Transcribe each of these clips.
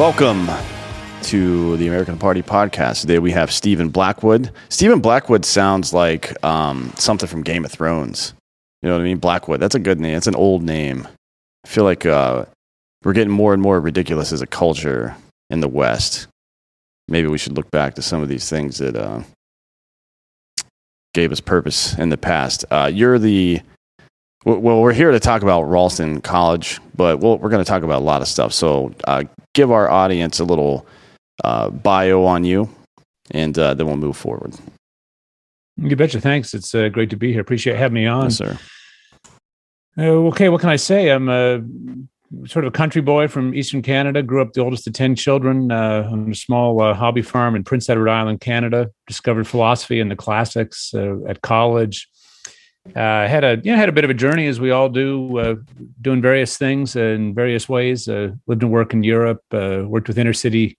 Welcome to the American Party podcast. Today we have Stephen Blackwood. Stephen Blackwood sounds like um, something from Game of Thrones. You know what I mean? Blackwood. That's a good name. It's an old name. I feel like uh, we're getting more and more ridiculous as a culture in the West. Maybe we should look back to some of these things that uh, gave us purpose in the past. Uh, you're the well, we're here to talk about Ralston College, but we we are going to talk about a lot of stuff. So, uh, give our audience a little uh, bio on you, and uh, then we'll move forward. You betcha. Thanks. It's uh, great to be here. Appreciate having me on. Yes, sir. Uh, okay, what can I say? I'm a sort of a country boy from Eastern Canada. Grew up the oldest of ten children uh, on a small uh, hobby farm in Prince Edward Island, Canada. Discovered philosophy and the classics uh, at college. Uh, had a you know, had a bit of a journey as we all do, uh, doing various things in various ways. lived and worked in Europe. worked with inner city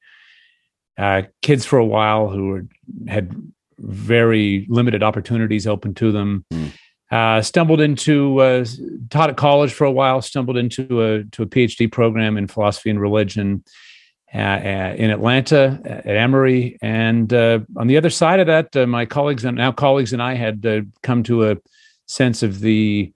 kids for a while who were, had very limited opportunities open to them. Mm. Uh, stumbled into uh, taught at college for a while. Stumbled into a to a PhD program in philosophy and religion uh, uh in Atlanta at Emory. And uh, on the other side of that, uh, my colleagues and now colleagues and I had come to a sense of the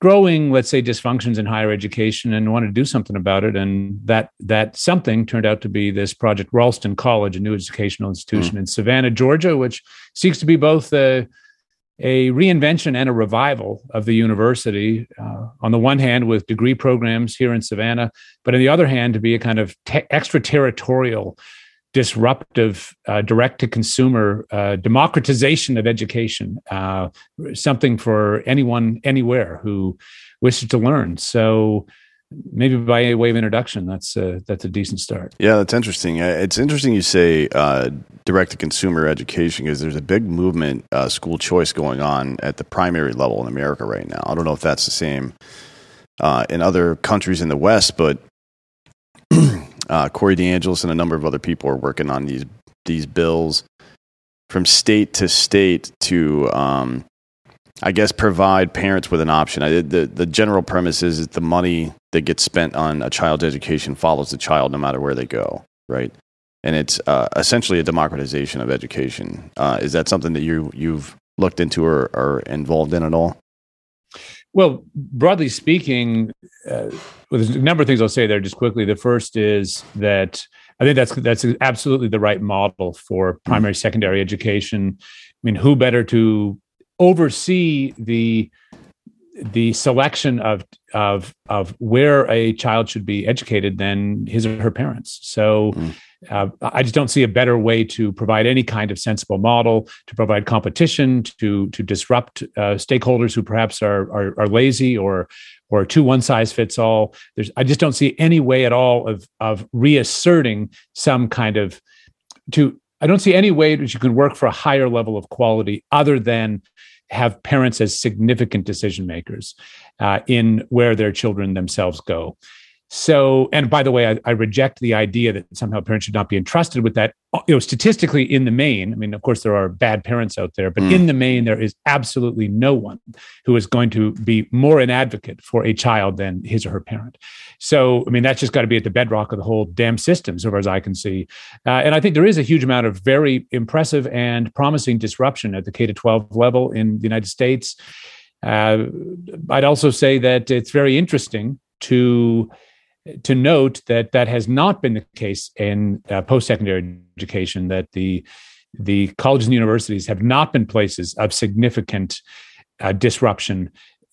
growing, let's say, dysfunctions in higher education and wanted to do something about it. And that that something turned out to be this project, Ralston College, a new educational institution mm. in Savannah, Georgia, which seeks to be both a, a reinvention and a revival of the university. Uh, on the one hand, with degree programs here in Savannah, but on the other hand, to be a kind of te- extraterritorial disruptive, uh, direct to consumer uh, democratization of education, uh, something for anyone, anywhere who wishes to learn. So, maybe by way of introduction, that's a, that's a decent start. Yeah, that's interesting. Uh, it's interesting you say uh, direct to consumer education because there's a big movement, uh, school choice going on at the primary level in America right now. I don't know if that's the same in other countries in the West, but uh, Corey DeAngelis and a number of other people are working on these these bills from state to state to, um, I guess, provide parents with an option. I, the the general premise is that the money that gets spent on a child's education follows the child no matter where they go, right? And it's uh, essentially a democratization of education. Uh, is that something that you you've looked into or are involved in at all? Well, broadly speaking, uh, well, there's a number of things I'll say there just quickly. The first is that I think that's that's absolutely the right model for primary mm-hmm. secondary education. I mean, who better to oversee the the selection of of of where a child should be educated than his or her parents. So mm. Uh, I just don't see a better way to provide any kind of sensible model to provide competition to to disrupt uh, stakeholders who perhaps are, are, are lazy or or too one size fits all. There's I just don't see any way at all of of reasserting some kind of to I don't see any way that you can work for a higher level of quality other than have parents as significant decision makers uh, in where their children themselves go. So, and by the way, I, I, reject the idea that somehow parents should not be entrusted with that. You know, statistically, in the main, I mean, of course, there are bad parents out there, but mm. in the main, there is absolutely no one who is going to be more an advocate for a child than his or her parent. So, I mean, that's just got to be at the bedrock of the whole damn system, so far as I can see. Uh, and I think there is a huge amount of very impressive and promising disruption at the K to 12 level in the United States. Uh, I'd also say that it's very interesting to to note that that has not been the case in uh, post-secondary education that the the colleges and universities have not been places of significant uh, disruption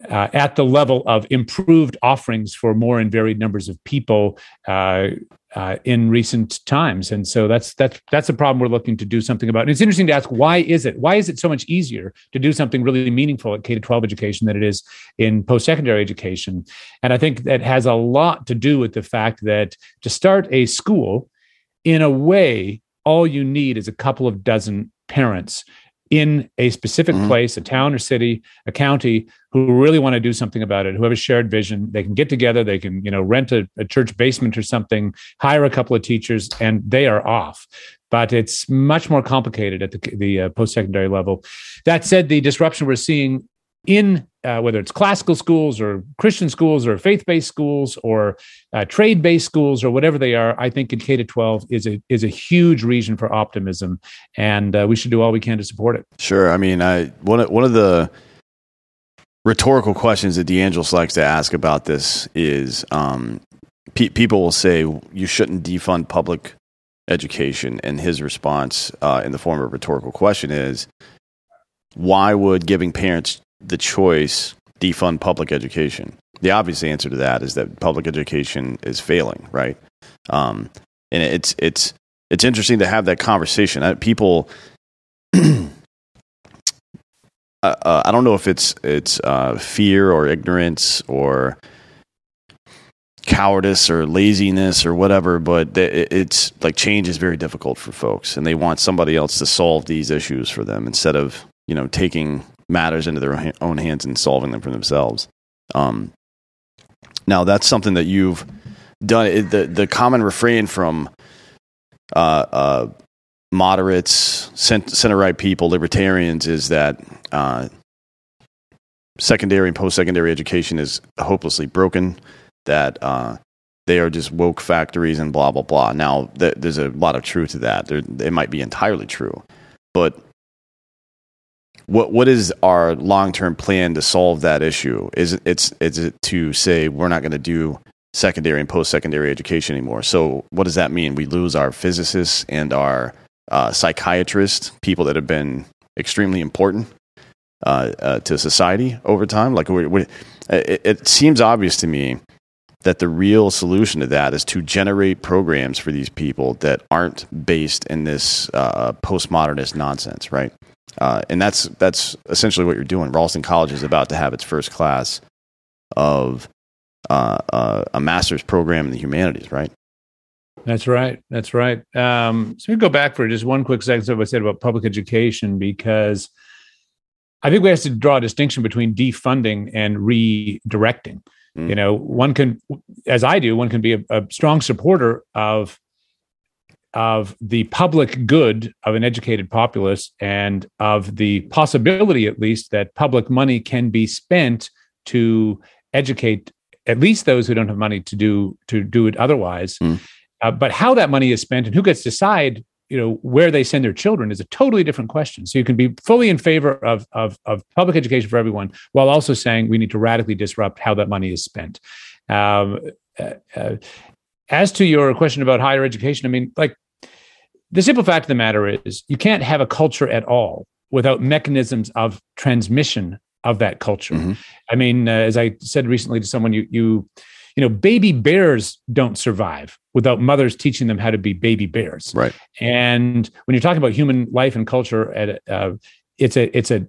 uh, at the level of improved offerings for more and varied numbers of people uh, uh, in recent times, and so that's that's that's a problem we're looking to do something about. And it's interesting to ask why is it why is it so much easier to do something really meaningful at K to twelve education than it is in post secondary education? And I think that has a lot to do with the fact that to start a school, in a way, all you need is a couple of dozen parents in a specific mm-hmm. place, a town or city, a county, who really want to do something about it, who have a shared vision. They can get together, they can, you know, rent a, a church basement or something, hire a couple of teachers, and they are off. But it's much more complicated at the, the uh, post secondary level. That said, the disruption we're seeing in uh, whether it's classical schools or Christian schools or faith-based schools or uh, trade-based schools or whatever they are, I think in K to 12 is a is a huge reason for optimism, and uh, we should do all we can to support it. Sure. I mean, I one of, one of the rhetorical questions that DeAngelis likes to ask about this is um, pe- people will say you shouldn't defund public education, and his response uh, in the form of a rhetorical question is, why would giving parents the choice defund public education? The obvious answer to that is that public education is failing, right? Um, and it's it's it's interesting to have that conversation. People, uh, uh, I don't know if it's it's uh, fear or ignorance or cowardice or laziness or whatever, but it's like change is very difficult for folks, and they want somebody else to solve these issues for them instead of you know taking matters into their own hands and solving them for themselves. Um, now that's something that you've done. The the common refrain from uh, uh, moderates, center right people, libertarians is that uh, secondary and post secondary education is hopelessly broken. That uh, they are just woke factories and blah blah blah. Now th- there's a lot of truth to that. There, it might be entirely true, but what what is our long term plan to solve that issue? Is it, it's is it to say we're not going to do secondary and post secondary education anymore? So what does that mean? We lose our physicists and our uh, psychiatrists, people that have been extremely important uh, uh, to society over time. Like we, we, it, it seems obvious to me that the real solution to that is to generate programs for these people that aren't based in this uh, postmodernist nonsense, right? Uh, and that's that's essentially what you're doing. Ralston College is about to have its first class of uh, uh, a master's program in the humanities, right? That's right. That's right. Um, so we go back for just one quick second to what I said about public education because I think we have to draw a distinction between defunding and redirecting. Mm. You know, one can, as I do, one can be a, a strong supporter of of the public good of an educated populace and of the possibility, at least, that public money can be spent to educate at least those who don't have money to do to do it otherwise. Mm. Uh, but how that money is spent and who gets to decide, you know, where they send their children is a totally different question. So you can be fully in favor of of, of public education for everyone, while also saying we need to radically disrupt how that money is spent. Um, uh, uh, as to your question about higher education, I mean, like the simple fact of the matter is you can't have a culture at all without mechanisms of transmission of that culture. Mm-hmm. I mean, uh, as I said recently to someone, you you you know, baby bears don't survive without mothers teaching them how to be baby bears. Right. And when you're talking about human life and culture, at uh, it's a it's a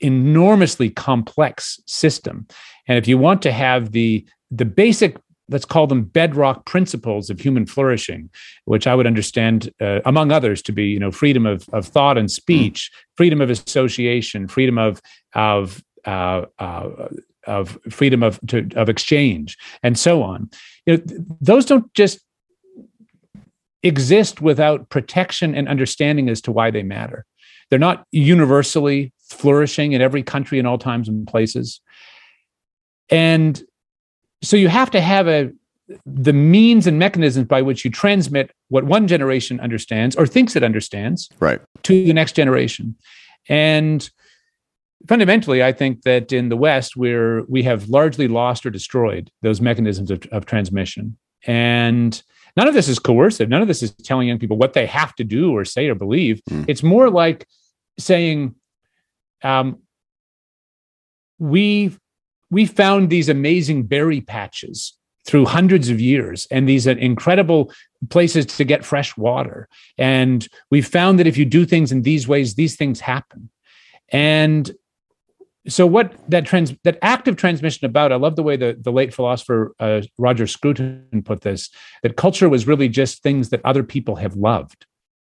enormously complex system. And if you want to have the the basic let's call them bedrock principles of human flourishing, which I would understand, uh, among others, to be you know freedom of, of thought and speech, freedom of association, freedom of of uh, uh, of freedom of to, of exchange, and so on. You know, those don't just exist without protection and understanding as to why they matter. They're not universally flourishing in every country in all times and places. And so you have to have a the means and mechanisms by which you transmit what one generation understands or thinks it understands right. to the next generation. And fundamentally i think that in the west we're we have largely lost or destroyed those mechanisms of, of transmission. And none of this is coercive. None of this is telling young people what they have to do or say or believe. Mm. it's more like saying um, we we found these amazing berry patches through hundreds of years and these incredible places to get fresh water. And we found that if you do things in these ways, these things happen. And so what that trans that active transmission about i love the way the, the late philosopher uh, roger scruton put this that culture was really just things that other people have loved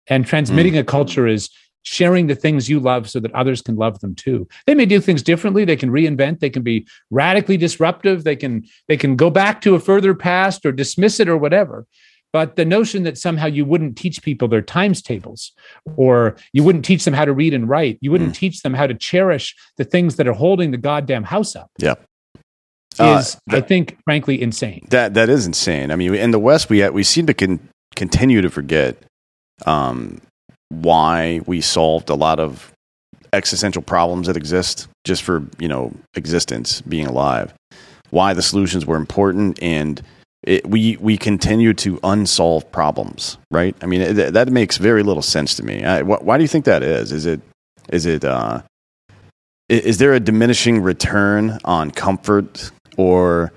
and transmitting mm. a culture is sharing the things you love so that others can love them too. They may do things differently, they can reinvent, they can be radically disruptive, they can they can go back to a further past or dismiss it or whatever. but the notion that somehow you wouldn't teach people their times tables or you wouldn't teach them how to read and write you wouldn't mm. teach them how to cherish the things that are holding the goddamn house up yeah is uh, that, i think frankly insane that that is insane i mean in the west we we seem to con- continue to forget um, why we solved a lot of existential problems that exist just for you know existence being alive why the solutions were important and it, we we continue to unsolve problems, right? I mean, that makes very little sense to me. I, wh- why do you think that is? Is it is it uh, is there a diminishing return on comfort, or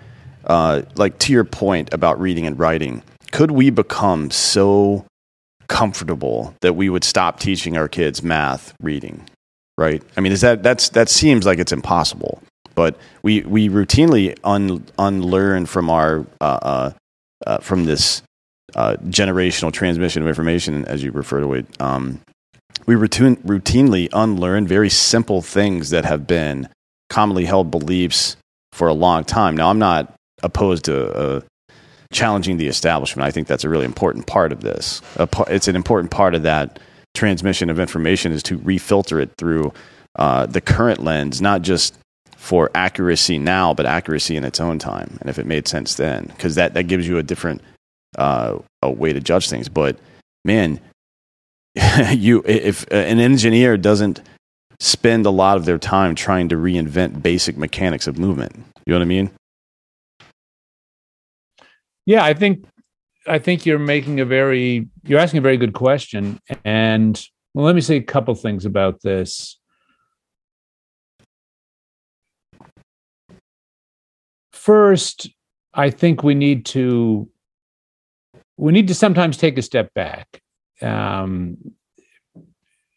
uh, like to your point about reading and writing? Could we become so comfortable that we would stop teaching our kids math, reading? Right? I mean, is that that's that seems like it's impossible but we we routinely un, unlearn from our uh, uh, uh, from this uh, generational transmission of information, as you refer to it. Um, we routine, routinely unlearn very simple things that have been commonly held beliefs for a long time. Now, I'm not opposed to challenging the establishment. I think that's a really important part of this. It's an important part of that transmission of information is to refilter it through uh, the current lens, not just for accuracy now, but accuracy in its own time, and if it made sense then, because that that gives you a different uh, a way to judge things. But man, you if an engineer doesn't spend a lot of their time trying to reinvent basic mechanics of movement, you know what I mean? Yeah, I think I think you're making a very you're asking a very good question, and well, let me say a couple things about this. first, I think we need to we need to sometimes take a step back. Um,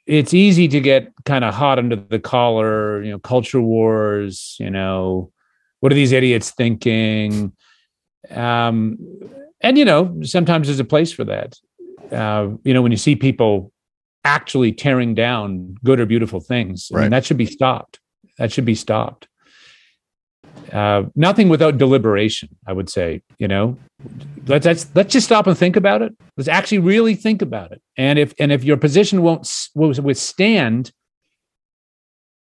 it's easy to get kind of hot under the collar, you know, culture wars, you know, what are these idiots thinking? Um, and you know, sometimes there's a place for that. Uh, you know, when you see people actually tearing down good or beautiful things, right. I mean, that should be stopped. That should be stopped. Uh, nothing without deliberation. I would say, you know, let's, let's let's just stop and think about it. Let's actually really think about it. And if and if your position won't withstand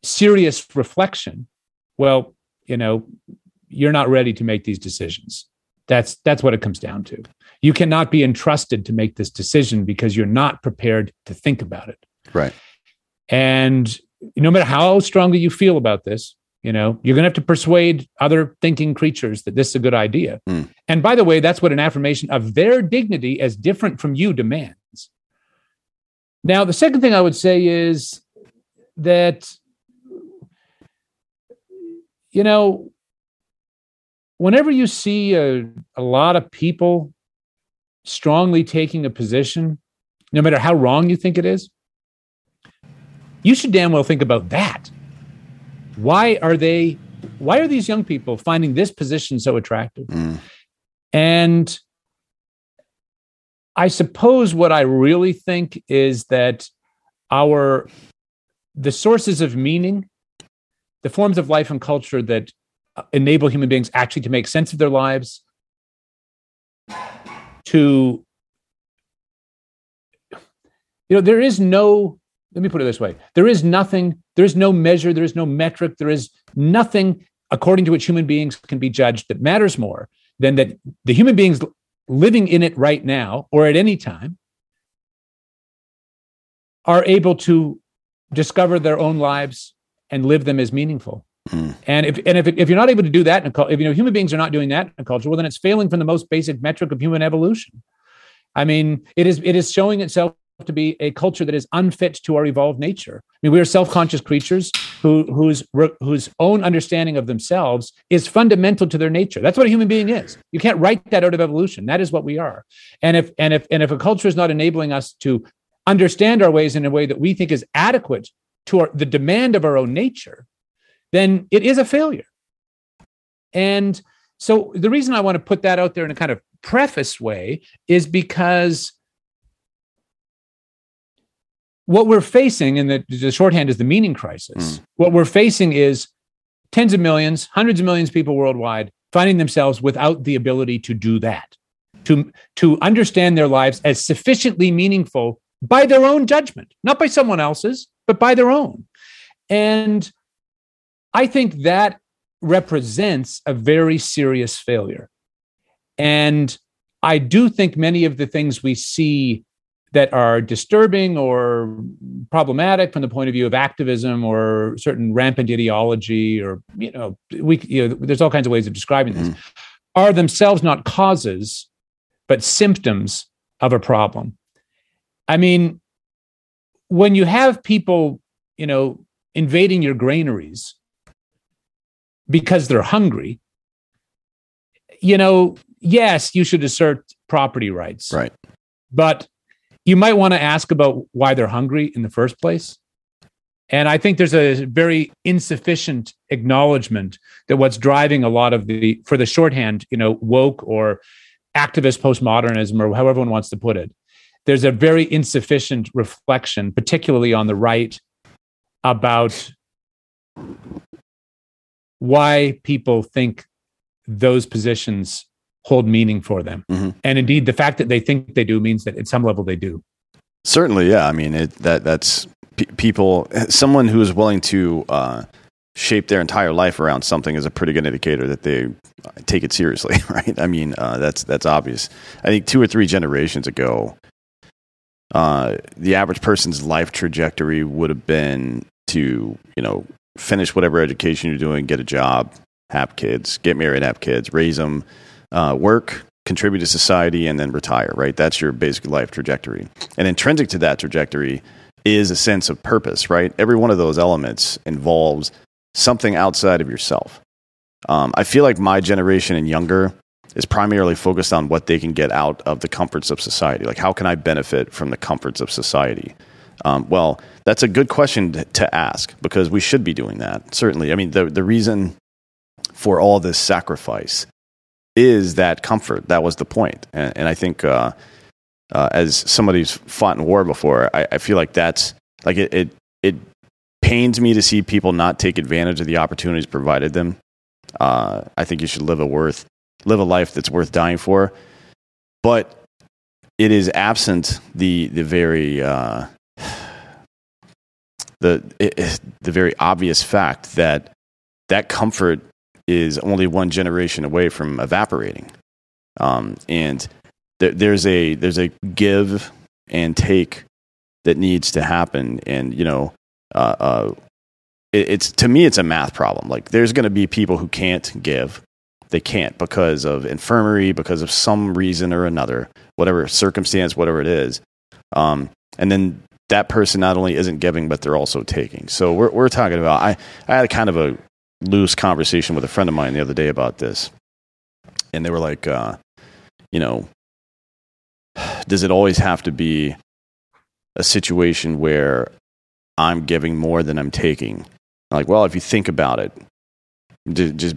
serious reflection, well, you know, you're not ready to make these decisions. That's that's what it comes down to. You cannot be entrusted to make this decision because you're not prepared to think about it. Right. And no matter how strongly you feel about this, you know, you're going to have to persuade other thinking creatures that this is a good idea. Mm. And by the way, that's what an affirmation of their dignity as different from you demands. Now, the second thing I would say is that, you know, whenever you see a, a lot of people strongly taking a position, no matter how wrong you think it is, you should damn well think about that why are they why are these young people finding this position so attractive mm. and i suppose what i really think is that our the sources of meaning the forms of life and culture that enable human beings actually to make sense of their lives to you know there is no let me put it this way. There is nothing there is no measure there is no metric there is nothing according to which human beings can be judged that matters more than that the human beings living in it right now or at any time are able to discover their own lives and live them as meaningful mm. and if and if, if you're not able to do that in a, if you know human beings are not doing that in culture well then it's failing from the most basic metric of human evolution i mean it is it is showing itself to be a culture that is unfit to our evolved nature. I mean, we are self-conscious creatures who, whose whose own understanding of themselves is fundamental to their nature. That's what a human being is. You can't write that out of evolution. That is what we are. And if and if and if a culture is not enabling us to understand our ways in a way that we think is adequate to our, the demand of our own nature, then it is a failure. And so the reason I want to put that out there in a kind of preface way is because what we're facing, and the, the shorthand is the meaning crisis. Mm. What we're facing is tens of millions, hundreds of millions of people worldwide finding themselves without the ability to do that. to to understand their lives as sufficiently meaningful by their own judgment, not by someone else's, but by their own. And I think that represents a very serious failure. And I do think many of the things we see that are disturbing or problematic from the point of view of activism or certain rampant ideology or you know we you know there's all kinds of ways of describing this mm. are themselves not causes but symptoms of a problem i mean when you have people you know invading your granaries because they're hungry you know yes you should assert property rights right but you might want to ask about why they're hungry in the first place. And I think there's a very insufficient acknowledgement that what's driving a lot of the, for the shorthand, you know, woke or activist postmodernism or however one wants to put it, there's a very insufficient reflection, particularly on the right, about why people think those positions hold meaning for them. Mm-hmm. And indeed, the fact that they think they do means that at some level they do. Certainly, yeah. I mean, it, that that's p- people. Someone who is willing to uh, shape their entire life around something is a pretty good indicator that they take it seriously, right? I mean, uh, that's that's obvious. I think two or three generations ago, uh, the average person's life trajectory would have been to you know finish whatever education you're doing, get a job, have kids, get married, have kids, raise them uh, work, contribute to society, and then retire, right? That's your basic life trajectory. And intrinsic to that trajectory is a sense of purpose, right? Every one of those elements involves something outside of yourself. Um, I feel like my generation and younger is primarily focused on what they can get out of the comforts of society. Like, how can I benefit from the comforts of society? Um, well, that's a good question to ask because we should be doing that. Certainly. I mean, the, the reason for all this sacrifice is that comfort. That was the point. And, and I think uh, uh, as somebody who's fought in war before, I, I feel like that's like it, it, it pains me to see people not take advantage of the opportunities provided them. Uh, I think you should live a worth live a life that's worth dying for, but it is absent the the very uh, the it, the very obvious fact that that comfort is only one generation away from evaporating. Um, and th- there's a there's a give and take that needs to happen. And you know, uh, uh, it, it's to me it's a math problem. Like there's going to be people who can't give. They can't because of infirmary, because of some reason or another, whatever circumstance, whatever it is. Um, and then that person not only isn't giving, but they're also taking. So we're we're talking about. I I had kind of a loose conversation with a friend of mine the other day about this, and they were like, uh, you know, does it always have to be a situation where I'm giving more than I'm taking? Like, well, if you think about it, just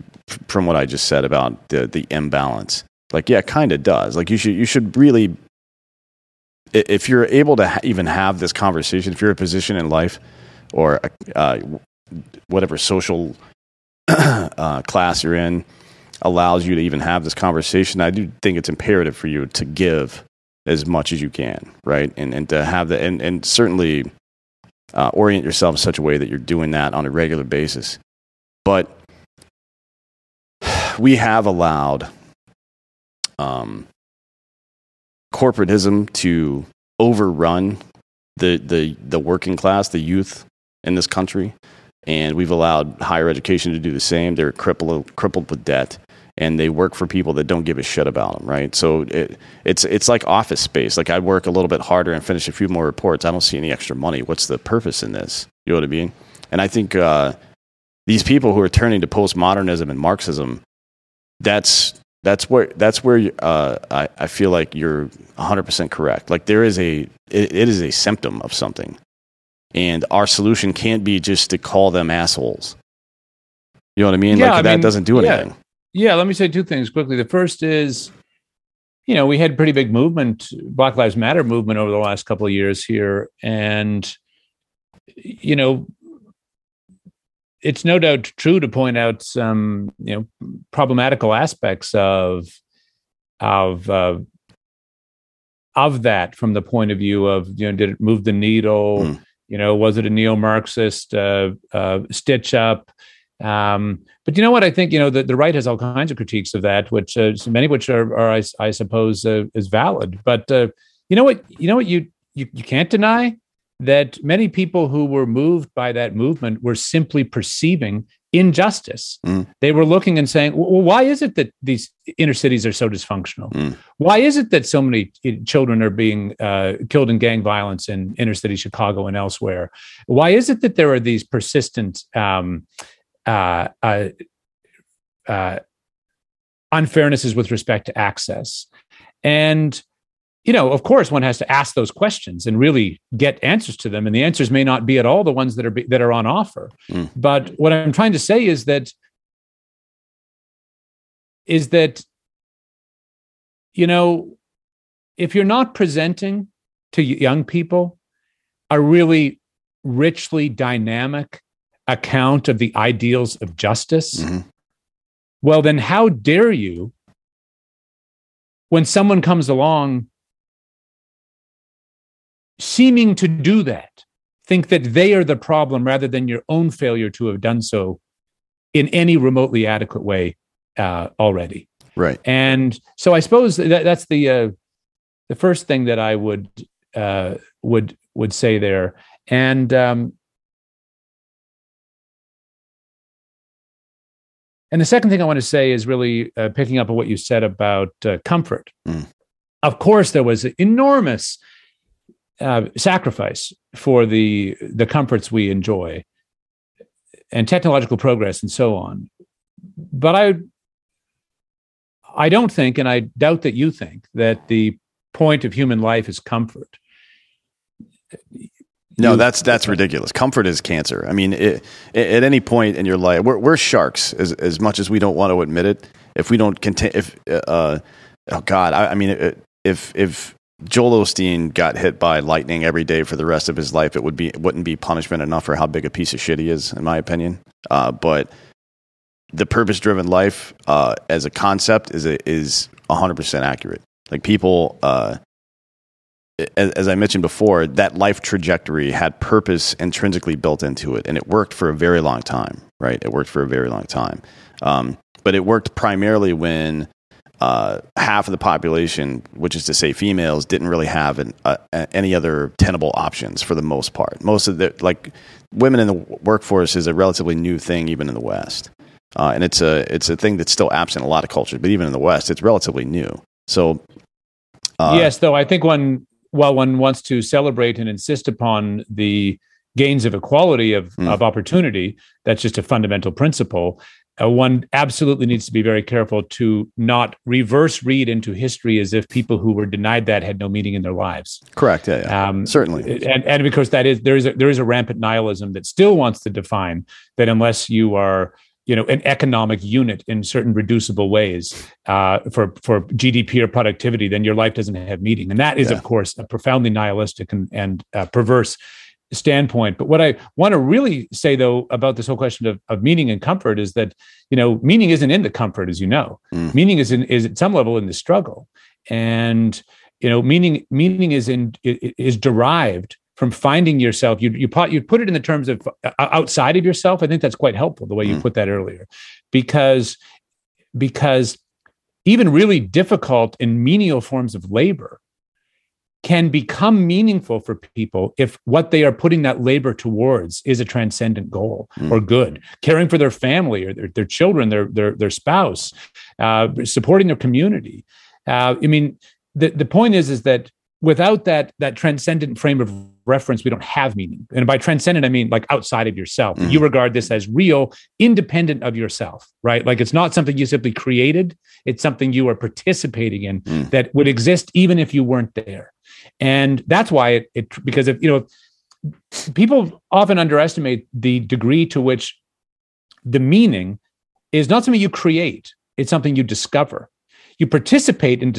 from what I just said about the the imbalance, like, yeah, kind of does. Like, you should you should really, if you're able to ha- even have this conversation, if you're a position in life or uh, whatever social uh, class you're in allows you to even have this conversation, I do think it's imperative for you to give as much as you can, right? And and to have the and and certainly uh, orient yourself in such a way that you're doing that on a regular basis. But we have allowed um, corporatism to overrun the the the working class, the youth in this country and we've allowed higher education to do the same. They're crippled crippled with debt, and they work for people that don't give a shit about them, right? So it, it's it's like office space. Like I work a little bit harder and finish a few more reports. I don't see any extra money. What's the purpose in this? You know what I mean? And I think uh, these people who are turning to postmodernism and Marxism, that's that's where that's where uh, I, I feel like you're 100% correct. Like there is a it, it is a symptom of something and our solution can't be just to call them assholes. You know what I mean? Yeah, like I that mean, doesn't do anything. Yeah. yeah, let me say two things quickly. The first is, you know, we had pretty big movement, Black Lives Matter movement over the last couple of years here, and you know, it's no doubt true to point out some, you know, problematical aspects of of uh, of that from the point of view of you know did it move the needle? Mm. you know was it a neo-marxist uh, uh, stitch up? Um, but you know what? I think you know the, the right has all kinds of critiques of that which uh, many of which are, are I, I, suppose uh, is valid. But uh, you know what you know what you, you you can't deny that many people who were moved by that movement were simply perceiving injustice. Mm. They were looking and saying, well, why is it that these inner cities are so dysfunctional? Mm. Why is it that so many children are being uh, killed in gang violence in inner city Chicago and elsewhere? Why is it that there are these persistent um, uh, uh, uh unfairnesses with respect to access? And you know, of course, one has to ask those questions and really get answers to them, and the answers may not be at all the ones that are be, that are on offer. Mm. But what I'm trying to say is that is that you know, if you're not presenting to young people a really richly dynamic account of the ideals of justice, mm-hmm. well, then how dare you, when someone comes along seeming to do that, think that they are the problem rather than your own failure to have done so in any remotely adequate way uh, already. Right. And so I suppose that, that's the uh, the first thing that I would uh, would would say there. And um, and the second thing I want to say is really uh, picking up on what you said about uh, comfort. Mm. Of course, there was enormous uh, sacrifice for the the comforts we enjoy and technological progress and so on. But I I don't think, and I doubt that you think, that the point of human life is comfort. No, that's that's ridiculous. Comfort is cancer. I mean, it, at any point in your life, we're, we're sharks. As as much as we don't want to admit it, if we don't contain, if uh, oh God, I, I mean, if if Joel Osteen got hit by lightning every day for the rest of his life, it would be it wouldn't be punishment enough for how big a piece of shit he is, in my opinion. Uh, but the purpose-driven life uh, as a concept is a, is 100% accurate. Like people, uh, as, as, I mentioned before, that life trajectory had purpose intrinsically built into it, and it worked for a very long time. Right? It worked for a very long time. Um, but it worked primarily when uh, half of the population, which is to say females, didn't really have an, uh, any other tenable options for the most part. Most of the like women in the workforce is a relatively new thing, even in the West, uh, and it's a it's a thing that's still absent in a lot of cultures. But even in the West, it's relatively new. So, uh, yes, though I think one while one wants to celebrate and insist upon the gains of equality of, mm. of opportunity, that's just a fundamental principle uh, one absolutely needs to be very careful to not reverse read into history as if people who were denied that had no meaning in their lives. Correct. Yeah. yeah. Um, Certainly. And, and because that is there is a, there is a rampant nihilism that still wants to define that unless you are you know an economic unit in certain reducible ways uh, for for GDP or productivity, then your life doesn't have meaning, and that is, yeah. of course, a profoundly nihilistic and, and uh, perverse standpoint. But what I want to really say though about this whole question of, of meaning and comfort is that, you know, meaning isn't in the comfort, as you know. Mm. Meaning is in is at some level in the struggle. And, you know, meaning meaning is in is derived from finding yourself. You you put you put it in the terms of uh, outside of yourself. I think that's quite helpful the way you mm. put that earlier. Because because even really difficult and menial forms of labor can become meaningful for people if what they are putting that labor towards is a transcendent goal mm. or good caring for their family or their, their children their their, their spouse uh, supporting their community uh, i mean the, the point is is that without that that transcendent frame of reference we don't have meaning. And by transcendent i mean like outside of yourself. Mm. you regard this as real independent of yourself right? Like it's not something you simply created. It's something you are participating in mm. that would exist even if you weren't there. And that's why it, it because if you know people often underestimate the degree to which the meaning is not something you create. It's something you discover. You participate in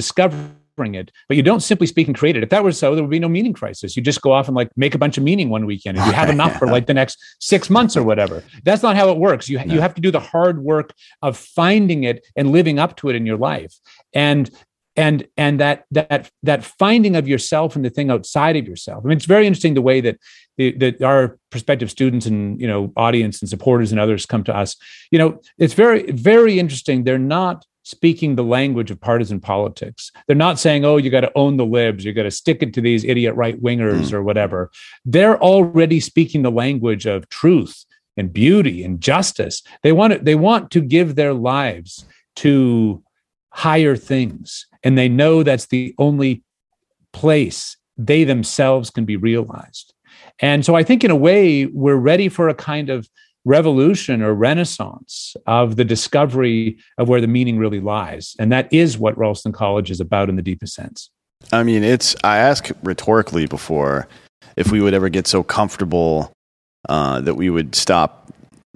discovering it but you don't simply speak and create it if that were so there would be no meaning crisis you just go off and like make a bunch of meaning one weekend and you have enough for like the next six months or whatever that's not how it works you, no. you have to do the hard work of finding it and living up to it in your life and and and that that that finding of yourself and the thing outside of yourself. I mean, it's very interesting the way that the, that our prospective students and you know audience and supporters and others come to us. You know, it's very very interesting. They're not speaking the language of partisan politics. They're not saying, "Oh, you got to own the libs, you got to stick it to these idiot right wingers mm. or whatever." They're already speaking the language of truth and beauty and justice. They want to, they want to give their lives to higher things and they know that's the only place they themselves can be realized. And so I think in a way we're ready for a kind of revolution or renaissance of the discovery of where the meaning really lies. And that is what Ralston College is about in the deepest sense. I mean, it's, I asked rhetorically before if we would ever get so comfortable uh, that we would stop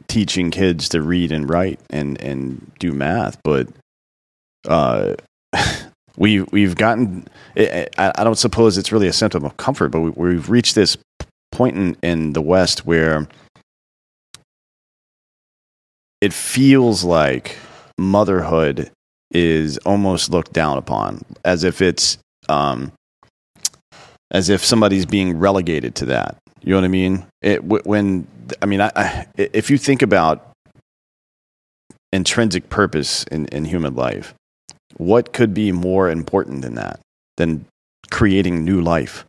teaching kids to read and write and, and do math. But uh, we we've gotten. I, don't suppose it's really a symptom of comfort, but we, have reached this point in, in the West where it feels like motherhood is almost looked down upon, as if it's um, as if somebody's being relegated to that. You know what I mean? It when I mean, I, I, if you think about intrinsic purpose in, in human life, what could be more important than that than creating new life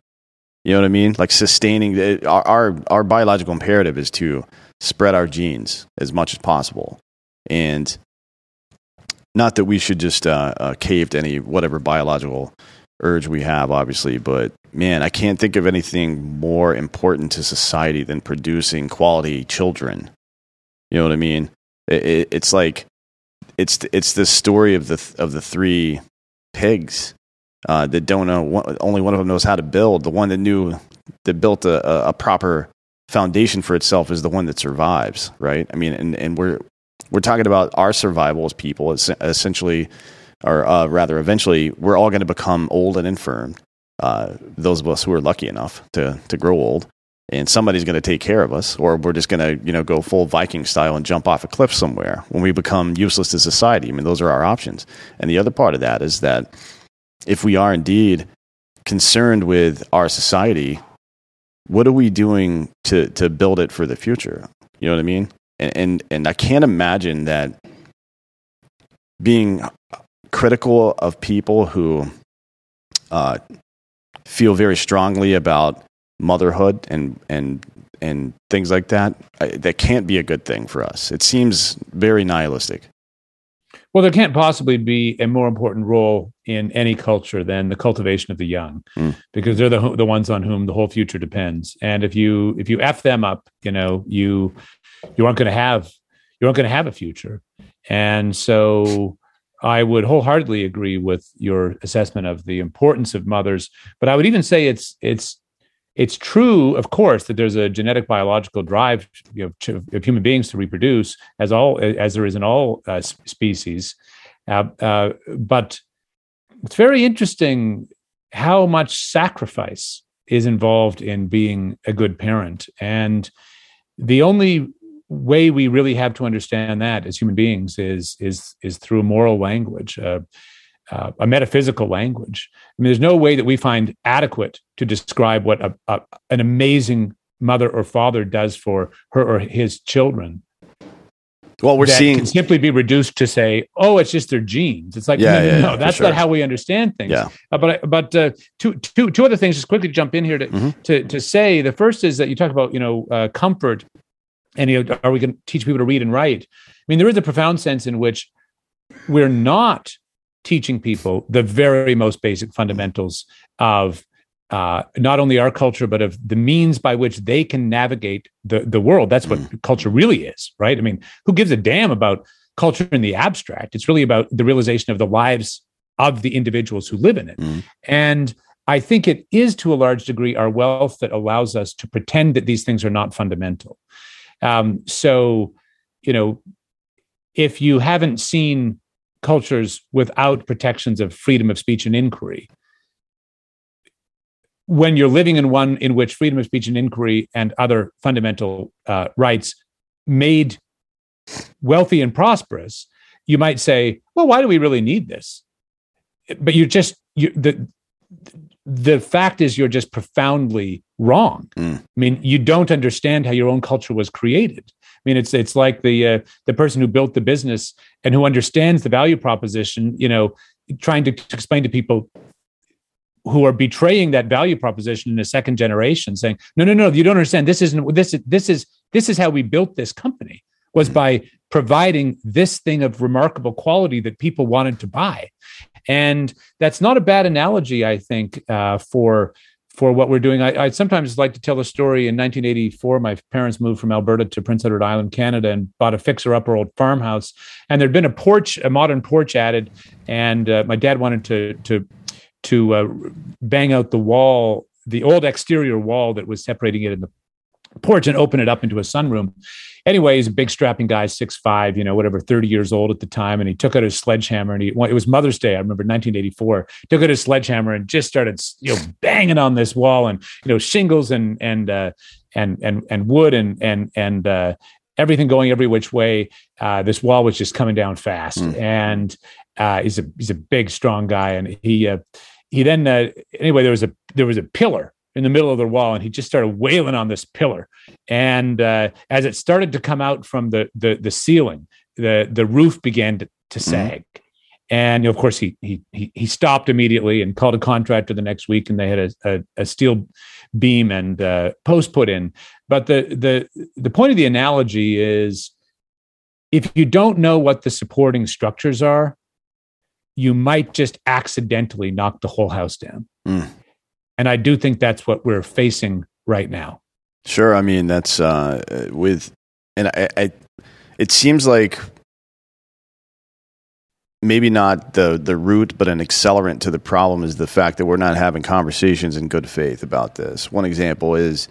you know what i mean like sustaining our, our, our biological imperative is to spread our genes as much as possible and not that we should just uh, uh, cave to any whatever biological urge we have obviously but man i can't think of anything more important to society than producing quality children you know what i mean it, it, it's like it's it's the story of the of the three pigs uh, that don't know. only one of them knows how to build. The one that knew that built a, a proper foundation for itself is the one that survives, right? I mean, and and we're we're talking about our survival as people, essentially, or uh, rather, eventually, we're all going to become old and infirm. Uh, those of us who are lucky enough to to grow old, and somebody's going to take care of us, or we're just going to, you know, go full Viking style and jump off a cliff somewhere when we become useless to society. I mean, those are our options. And the other part of that is that if we are indeed concerned with our society, what are we doing to to build it for the future? You know what I mean? And and, and I can't imagine that being critical of people who uh, feel very strongly about motherhood and and and things like that I, that can't be a good thing for us it seems very nihilistic well there can't possibly be a more important role in any culture than the cultivation of the young mm. because they're the the ones on whom the whole future depends and if you if you f them up you know you you aren't going to have you aren't going to have a future and so I would wholeheartedly agree with your assessment of the importance of mothers, but I would even say it's it's it's true, of course, that there's a genetic biological drive you know, to, of human beings to reproduce, as all as there is in all uh, species. Uh, uh, but it's very interesting how much sacrifice is involved in being a good parent, and the only way we really have to understand that as human beings is is is through moral language. Uh, uh, a metaphysical language. I mean, there's no way that we find adequate to describe what a, a, an amazing mother or father does for her or his children. Well, we're seeing can simply be reduced to say, "Oh, it's just their genes." It's like, yeah, no, yeah, no, that's sure. not how we understand things. Yeah. Uh, but but uh, two, two, two other things, just quickly jump in here to mm-hmm. to to say. The first is that you talk about you know uh, comfort, and you know, are we going to teach people to read and write? I mean, there is a profound sense in which we're not teaching people the very most basic fundamentals of uh, not only our culture, but of the means by which they can navigate the, the world. That's what mm. culture really is, right? I mean, who gives a damn about culture in the abstract? It's really about the realization of the lives of the individuals who live in it. Mm. And I think it is to a large degree our wealth that allows us to pretend that these things are not fundamental. Um, so, you know, if you haven't seen cultures without protections of freedom of speech and inquiry. When you're living in one in which freedom of speech and inquiry and other fundamental uh, rights made wealthy and prosperous, you might say, well, why do we really need this? but you're just you the the fact is you're just profoundly wrong. Mm. I mean, you don't understand how your own culture was created. I mean, it's it's like the uh, the person who built the business and who understands the value proposition. You know, trying to, to explain to people who are betraying that value proposition in a second generation, saying, "No, no, no, you don't understand. This isn't this is this is this is how we built this company." Was by providing this thing of remarkable quality that people wanted to buy, and that's not a bad analogy, I think, uh, for for what we're doing. I, I, sometimes like to tell a story. In 1984, my parents moved from Alberta to Prince Edward Island, Canada, and bought a fixer-upper old farmhouse. And there'd been a porch, a modern porch added, and uh, my dad wanted to to to uh, bang out the wall, the old exterior wall that was separating it in the porch, and open it up into a sunroom anyway, he's a big strapping guy, six five, you know, whatever, 30 years old at the time. And he took out his sledgehammer and he, it was Mother's Day. I remember 1984, took out his sledgehammer and just started, you know, banging on this wall and, you know, shingles and, and, uh, and, and, and wood and, and, and, uh, everything going every which way. Uh, this wall was just coming down fast. Mm. And, uh, he's a, he's a big, strong guy. And he, uh, he then, uh, anyway, there was a, there was a pillar in the middle of the wall and he just started wailing on this pillar and uh, as it started to come out from the the, the ceiling the the roof began to, to mm-hmm. sag mm-hmm. and you know, of course he, he he stopped immediately and called a contractor the next week and they had a, a, a steel beam and uh, post put in but the the the point of the analogy is if you don't know what the supporting structures are you might just accidentally knock the whole house down mm. And I do think that's what we're facing right now. Sure. I mean, that's uh, with, and I, I, it seems like maybe not the the root, but an accelerant to the problem is the fact that we're not having conversations in good faith about this. One example is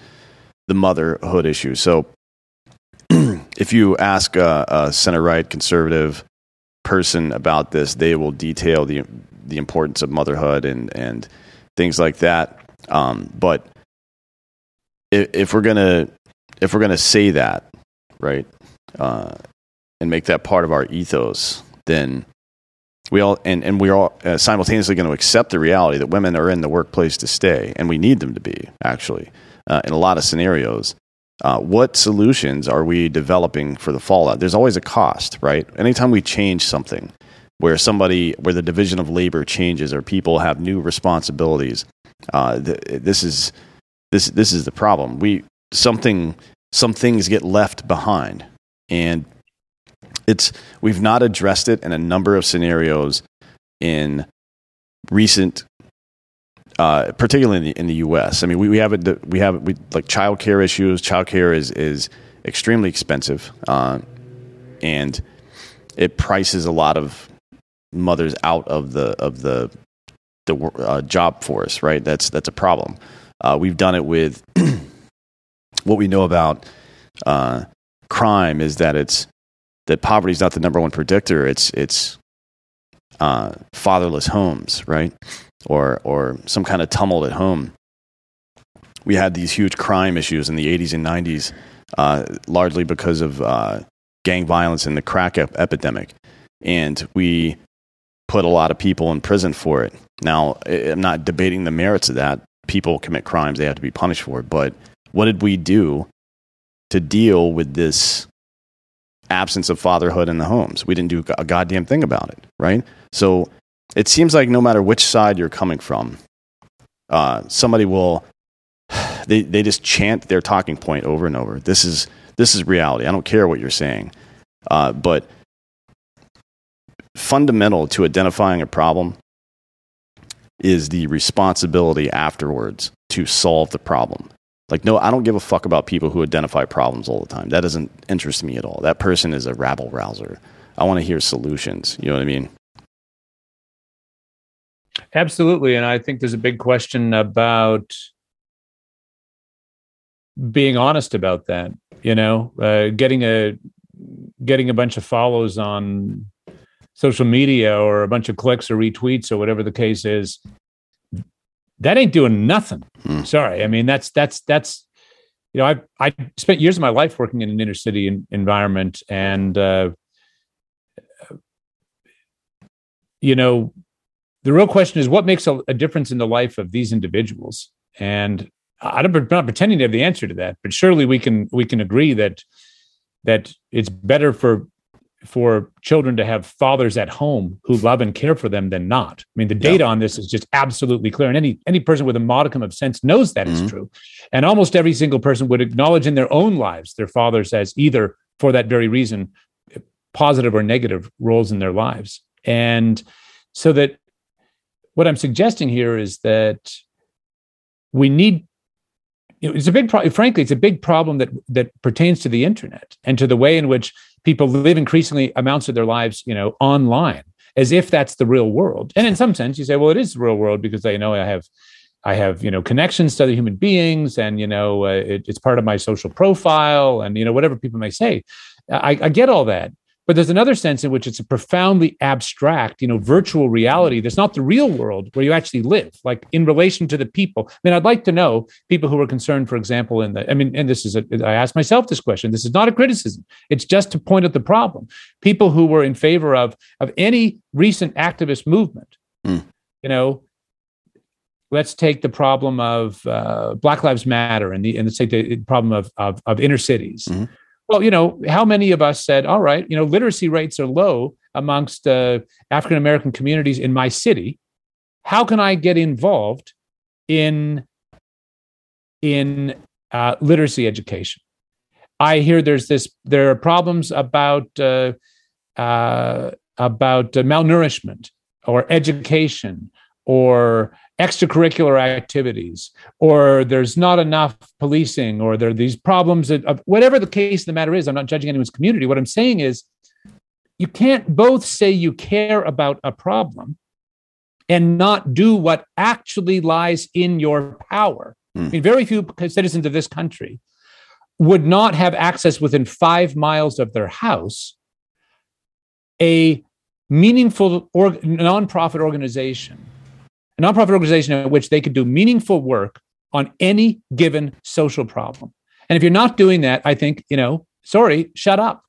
the motherhood issue. So, if you ask a, a center right conservative person about this, they will detail the the importance of motherhood and and things like that. Um, but if, if, we're gonna if we're gonna say that right uh, and make that part of our ethos, then we all and, and we're all uh, simultaneously going to accept the reality that women are in the workplace to stay, and we need them to be actually uh, in a lot of scenarios. Uh, what solutions are we developing for the fallout? There's always a cost, right? Anytime we change something, where somebody where the division of labor changes or people have new responsibilities uh, th- this is this this is the problem we something some things get left behind and it's we've not addressed it in a number of scenarios in recent uh, particularly in the, in the U.S. I mean, we, we have it. We have we like childcare issues. Childcare is is extremely expensive, uh, and it prices a lot of mothers out of the of the the uh, job force. Right, that's that's a problem. Uh, we've done it with what we know about uh, crime is that it's that poverty is not the number one predictor. It's it's uh, fatherless homes, right, or or some kind of tumult at home. We had these huge crime issues in the 80s and 90s, uh, largely because of uh, gang violence and the crack ep- epidemic, and we put a lot of people in prison for it. Now, I'm not debating the merits of that. People commit crimes, they have to be punished for it. But what did we do to deal with this absence of fatherhood in the homes? We didn't do a goddamn thing about it, right? So it seems like no matter which side you're coming from, uh, somebody will they they just chant their talking point over and over. This is this is reality. I don't care what you're saying, uh, but fundamental to identifying a problem is the responsibility afterwards to solve the problem. Like, no, I don't give a fuck about people who identify problems all the time. That doesn't interest me at all. That person is a rabble rouser. I want to hear solutions. You know what I mean? Absolutely. And I think there's a big question about being honest about that, you know, uh, getting a getting a bunch of follows on social media or a bunch of clicks or retweets or whatever the case is that ain't doing nothing. Hmm. sorry. I mean that's that's that's you know i i spent years of my life working in an inner city in, environment and uh, you know the real question is what makes a, a, difference in the life of these individuals? And i'm not pretending to have the answer to that but surely we can we can agree that that it's better for for children to have fathers at home who love and care for them than not. I mean, the data yeah. on this is just absolutely clear, and any any person with a modicum of sense knows that mm-hmm. is true. And almost every single person would acknowledge in their own lives their fathers as either for that very reason, positive or negative roles in their lives. And so that what I'm suggesting here is that we need you know, it's a big problem. Frankly, it's a big problem that that pertains to the internet and to the way in which people live increasingly amounts of their lives, you know, online, as if that's the real world. And in some sense, you say, well, it is the real world because I know I have, I have, you know, connections to other human beings, and you know, uh, it, it's part of my social profile, and you know, whatever people may say. I, I get all that, but there's another sense in which it's a profoundly abstract, you know, virtual reality that's not the real world where you actually live, like in relation to the people. I mean, I'd like to know people who are concerned, for example, in the, I mean, and this is, a, I asked myself this question. This is not a criticism. It's just to point at the problem. People who were in favor of, of any recent activist movement, mm. you know, let's take the problem of uh, Black Lives Matter and the, and let's take the problem of, of, of inner cities. Mm-hmm well, you know, how many of us said, all right, you know, literacy rates are low amongst uh, African American communities in my city. How can I get involved in in uh, literacy education? I hear there's this there are problems about uh, uh about malnourishment or education or extracurricular activities, or there's not enough policing, or there are these problems of, of whatever the case of the matter is. I'm not judging anyone's community. What I'm saying is, you can't both say you care about a problem and not do what actually lies in your power. Mm. I mean, very few citizens of this country would not have access within five miles of their house a meaningful or, nonprofit organization a nonprofit organization in which they could do meaningful work on any given social problem. And if you're not doing that, I think, you know, sorry, shut up.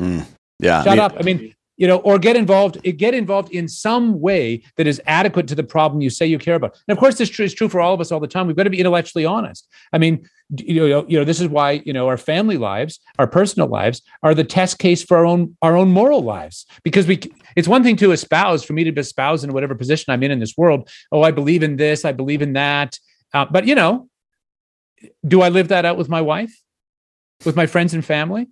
Mm, yeah. Shut I mean, up. I mean, you know, or get involved, get involved in some way that is adequate to the problem you say you care about. And of course, this is true for all of us all the time. We've got to be intellectually honest. I mean, you know, you know, this is why you know our family lives, our personal lives, are the test case for our own our own moral lives. Because we, it's one thing to espouse, for me to espouse in whatever position I'm in in this world. Oh, I believe in this, I believe in that. Uh, but you know, do I live that out with my wife, with my friends and family?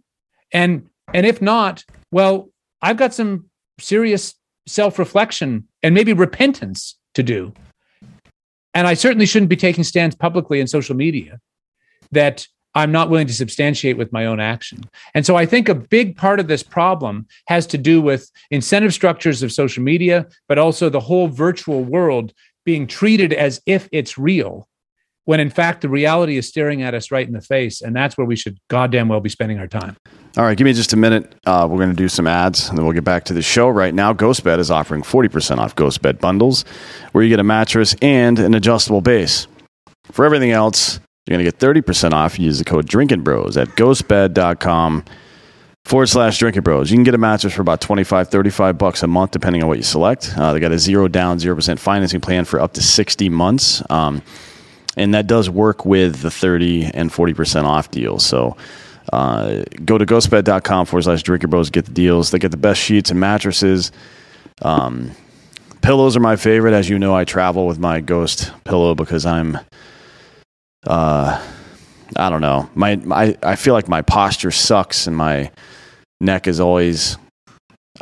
And and if not, well, I've got some serious self reflection and maybe repentance to do. And I certainly shouldn't be taking stands publicly in social media that I'm not willing to substantiate with my own action. And so I think a big part of this problem has to do with incentive structures of social media, but also the whole virtual world being treated as if it's real when in fact the reality is staring at us right in the face. And that's where we should goddamn well be spending our time. All right, give me just a minute. Uh, we're going to do some ads and then we'll get back to the show. Right now, GhostBed is offering 40% off GhostBed bundles where you get a mattress and an adjustable base. For everything else, you're going to get 30% off. Use the code Drinking Bros at ghostbed.com forward slash Drinking Bros. You can get a mattress for about 25, 35 bucks a month, depending on what you select. Uh, they got a zero down, 0% financing plan for up to 60 months. Um, and that does work with the 30 and 40% off deals. So uh, go to ghostbed.com forward slash drinking bros, get the deals. They get the best sheets and mattresses. Um, pillows are my favorite. As you know, I travel with my ghost pillow because I'm, uh, I don't know. My, my, I feel like my posture sucks and my neck is always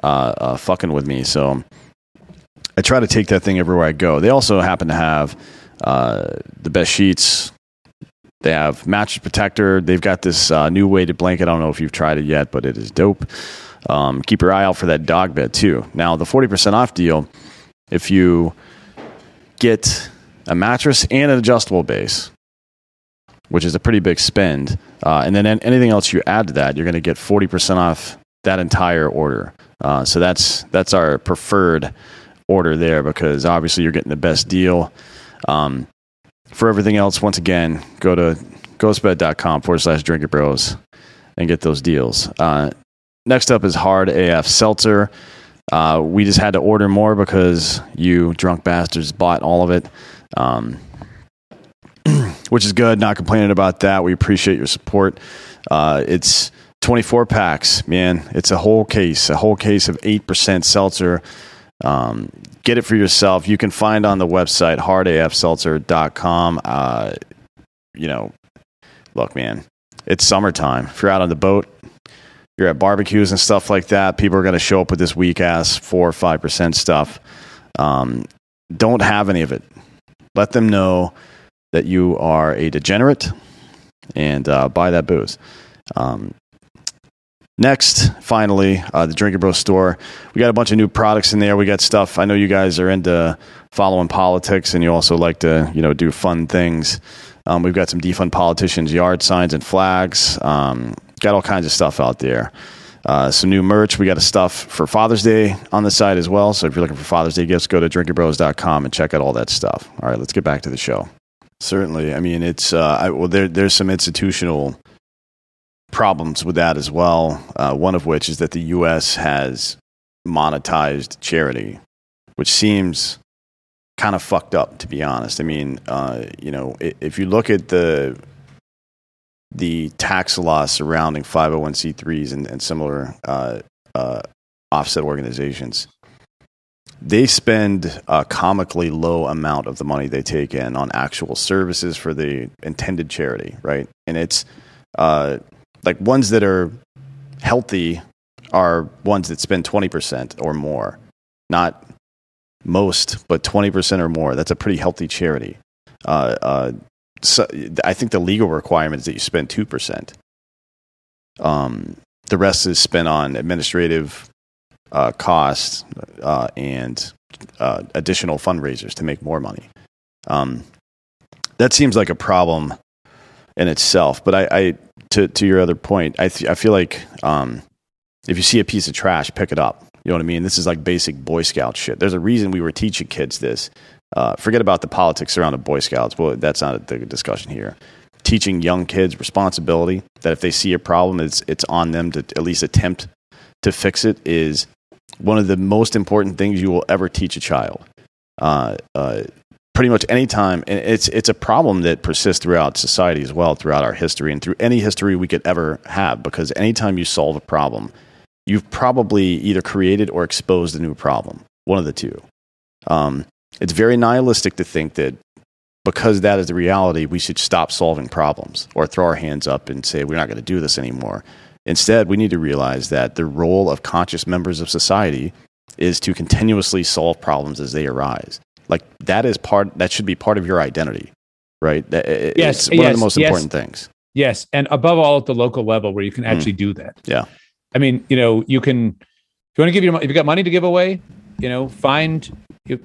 uh, uh, fucking with me. So I try to take that thing everywhere I go. They also happen to have uh, the best sheets. They have mattress protector. They've got this uh, new weighted blanket. I don't know if you've tried it yet, but it is dope. Um, keep your eye out for that dog bed too. Now the forty percent off deal, if you get a mattress and an adjustable base, which is a pretty big spend, uh, and then anything else you add to that, you're going to get forty percent off that entire order. Uh, so that's that's our preferred order there because obviously you're getting the best deal. Um, for everything else, once again, go to ghostbed.com forward slash drinking bros and get those deals. Uh, next up is Hard AF Seltzer. Uh, we just had to order more because you drunk bastards bought all of it, um, which is good. Not complaining about that. We appreciate your support. Uh, it's 24 packs, man. It's a whole case, a whole case of 8% seltzer. Um, get it for yourself. You can find on the website hardafseltzer.com. Uh, you know, look, man, it's summertime. If you're out on the boat, you're at barbecues and stuff like that, people are going to show up with this weak ass four or five percent stuff. Um, don't have any of it. Let them know that you are a degenerate and uh, buy that booze. Um, next, finally, uh, the Drinking Bro store. We got a bunch of new products in there. We got stuff. I know you guys are into following politics, and you also like to you know do fun things. Um, we've got some defund politicians yard signs and flags. Um, got all kinds of stuff out there. Uh, some new merch. We got a stuff for Father's Day on the site as well. So if you're looking for Father's Day gifts, go to drinkingbros.com and check out all that stuff. All right, let's get back to the show. Certainly. I mean, it's, uh, I, well, there, there's some institutional problems with that as well. Uh, one of which is that the U.S. has monetized charity, which seems kind of fucked up, to be honest. I mean, uh, you know, if you look at the the tax law surrounding 501c3s and, and similar uh, uh, offset organizations, they spend a comically low amount of the money they take in on actual services for the intended charity, right? And it's uh, like ones that are healthy are ones that spend 20% or more, not most, but 20% or more. That's a pretty healthy charity. Uh, uh, so I think the legal requirement is that you spend 2%. Um, the rest is spent on administrative uh, costs uh, and uh, additional fundraisers to make more money. Um, that seems like a problem in itself. But I, I to, to your other point, I, th- I feel like um, if you see a piece of trash, pick it up. You know what I mean? This is like basic Boy Scout shit. There's a reason we were teaching kids this. Uh, forget about the politics around the Boy Scouts. Well, that's not the discussion here. Teaching young kids responsibility that if they see a problem, it's it's on them to at least attempt to fix it is one of the most important things you will ever teach a child. Uh, uh, pretty much any time, and it's it's a problem that persists throughout society as well, throughout our history and through any history we could ever have. Because anytime you solve a problem, you've probably either created or exposed a new problem, one of the two. Um, it's very nihilistic to think that because that is the reality, we should stop solving problems or throw our hands up and say, we're not going to do this anymore. Instead, we need to realize that the role of conscious members of society is to continuously solve problems as they arise. Like that is part, that should be part of your identity, right? Yes. It's one yes, of the most yes. important things. Yes. And above all, at the local level where you can actually mm. do that. Yeah. I mean, you know, you can, if you want to give your, if you got money to give away, you know, find,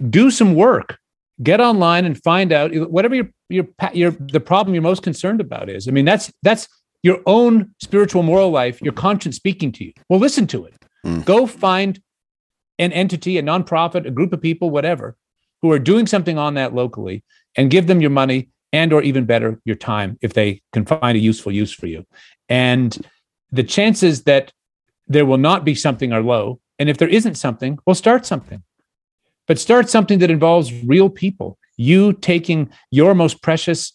do some work, get online and find out whatever your, your, your, the problem you're most concerned about is. I mean, that's, that's your own spiritual moral life, your conscience speaking to you. Well, listen to it. Mm. Go find an entity, a nonprofit, a group of people, whatever, who are doing something on that locally and give them your money and or even better your time if they can find a useful use for you and the chances that there will not be something are low. And if there isn't something, we'll start something. But start something that involves real people, you taking your most precious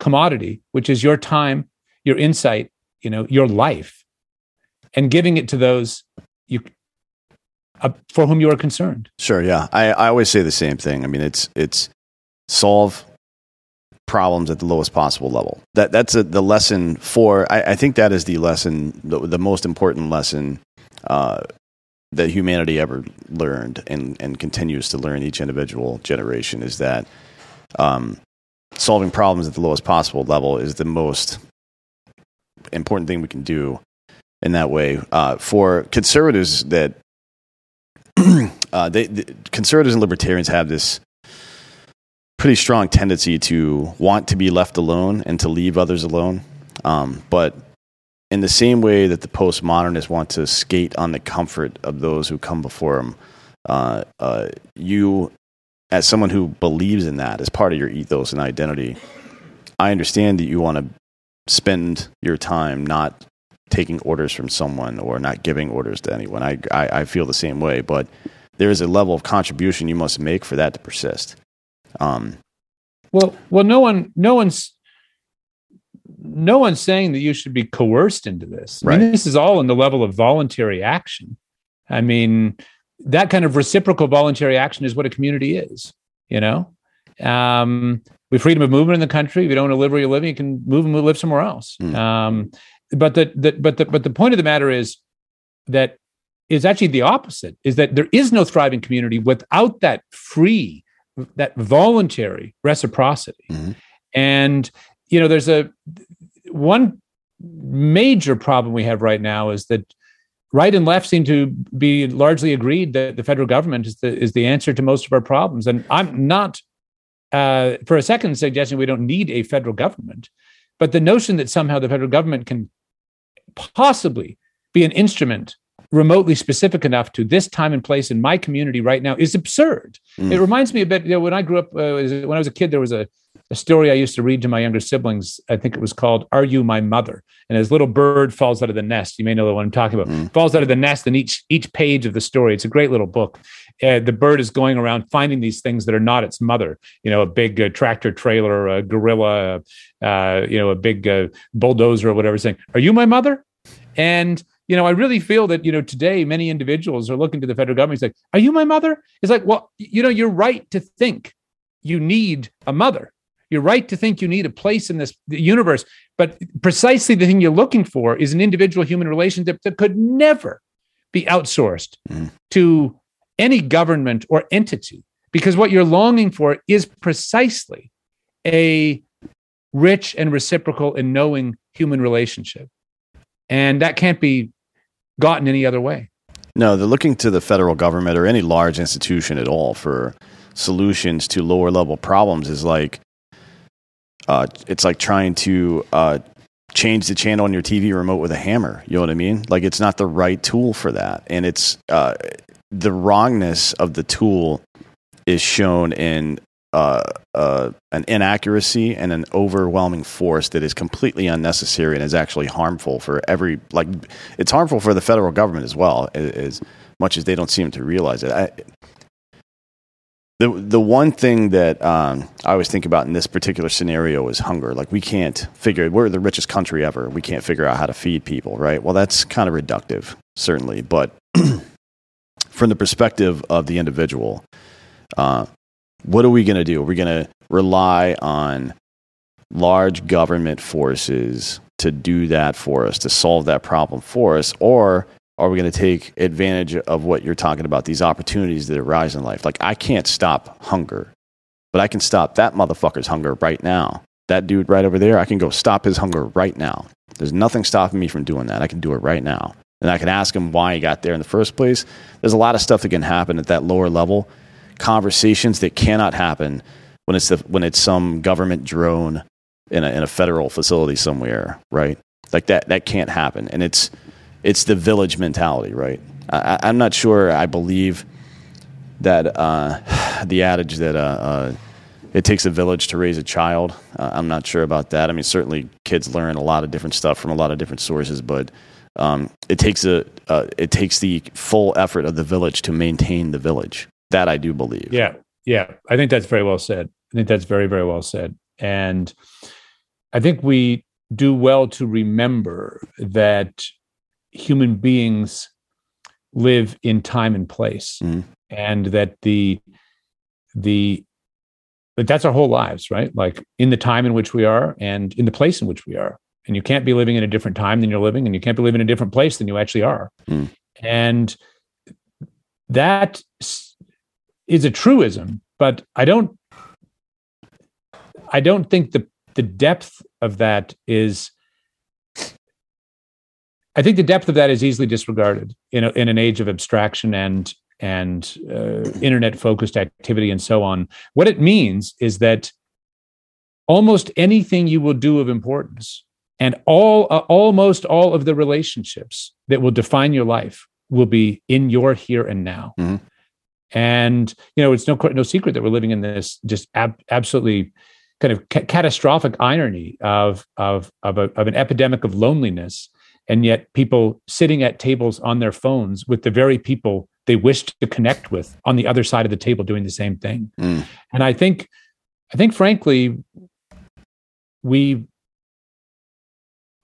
commodity, which is your time, your insight, you know, your life, and giving it to those you uh, for whom you are concerned. Sure, yeah. I, I always say the same thing. I mean, it's it's solve problems at the lowest possible level. That that's a, the lesson for. I, I, think that is the lesson, the, the most important lesson uh, that humanity ever learned and and continues to learn each individual generation is that um, solving problems at the lowest possible level is the most important thing we can do in that way. Uh, for conservatives, that uh, they, the conservatives and libertarians have this pretty strong tendency to want to be left alone and to leave others alone. Um, but in the same way that the postmodernists want to skate on the comfort of those who come before them, uh, uh, you, as someone who believes in that as part of your ethos and identity, I understand that you want to spend your time not taking orders from someone or not giving orders to anyone. I, I, I feel the same way, but there is a level of contribution you must make for that to persist. Um, well, well, no one, no one's, no one's saying that you should be coerced into this. I mean, this is all in the level of voluntary action. I mean, that kind of reciprocal voluntary action is what a community is. You know, um, we have freedom of movement in the country. If you don't want to live where you're living, you can move and live somewhere else. Mm. Um, but the, the but the but the point of the matter is that is actually the opposite. Is that there is no thriving community without that free, that voluntary reciprocity. Mhm. And you know, there's a one major problem we have right now is that right and left seem to be largely agreed that the federal government is the is the answer to most of our problems. And I'm not uh, for a second suggesting we don't need a federal government, but the notion that somehow the federal government can possibly be an instrument remotely specific enough to this time and place in my community right now is absurd. Mm. It reminds me a bit. You know, when I grew up, uh, when I was a kid, there was a, a story I used to read to my younger siblings. I think it was called "Are You My Mother?" And this little bird falls out of the nest. You may know the one I'm talking about. Mm. Falls out of the nest, and each each page of the story. It's a great little book. Uh, the bird is going around finding these things that are not its mother. You know, a big uh, tractor trailer, a gorilla, uh, you know, a big uh, bulldozer or whatever, saying, "Are you my mother?" And you know, I really feel that you know today many individuals are looking to the federal government. It's like, "Are you my mother?" It's like, well, you know, you're right to think you need a mother. You're right to think you need a place in this universe, but precisely the thing you're looking for is an individual human relationship that could never be outsourced Mm. to any government or entity, because what you're longing for is precisely a rich and reciprocal and knowing human relationship, and that can't be gotten any other way. No, they're looking to the federal government or any large institution at all for solutions to lower level problems. Is like, uh, it's like trying to uh, change the channel on your TV remote with a hammer. You know what I mean? Like, it's not the right tool for that, and it's uh, the wrongness of the tool is shown in uh, uh, an inaccuracy and an overwhelming force that is completely unnecessary and is actually harmful for every like it's harmful for the federal government as well as much as they don't seem to realize it. I, the the one thing that um, I always think about in this particular scenario is hunger. Like we can't figure we're the richest country ever. We can't figure out how to feed people, right? Well, that's kind of reductive, certainly, but from the perspective of the individual, uh, what are we going to do? Are we going to rely on large government forces to do that for us, to solve that problem for us? Or are we going to take advantage of what you're talking about, these opportunities that arise in life? Like, I can't stop hunger, but I can stop that motherfucker's hunger right now. That dude right over there, I can go stop his hunger right now. There's nothing stopping me from doing that. I can do it right now. And I can ask him why he got there in the first place. There's a lot of stuff that can happen at that lower level conversations that cannot happen when it's the, when it's some government drone in a, in a federal facility somewhere, right? Like that that can't happen, and it's it's the village mentality, right? I, I'm not sure. I believe that uh, the adage that uh, uh, it takes a village to raise a child. Uh, I'm not sure about that. I mean, certainly kids learn a lot of different stuff from a lot of different sources, but um, it takes a uh, it takes the full effort of the village to maintain the village. That I do believe. Yeah, yeah. I think that's very well said. I think that's very, very well said. And I think we do well to remember that human beings live in time and place, Mhm. and that the the but that's our whole lives, right? Like in the time in which we are, and in the place in which we are. And you can't be living in a different time than you're living, and you can't be living in a different place than you actually are. Mm. And that is a truism, but I don't I don't think the the depth of that is I think the depth of that is easily disregarded in a, in an age of abstraction and and uh, internet focused activity and so on. What it means is that almost anything you will do of importance and all uh, almost all of the relationships that will define your life will be in your here and now. Mhm. And you know, it's no no secret that we're living in this just ab- absolutely kind of ca- catastrophic irony of of of, a, of an epidemic of loneliness and yet people sitting at tables on their phones with the very people they wish to connect with on the other side of the table doing the same thing. Mm. And I think, I think, frankly, we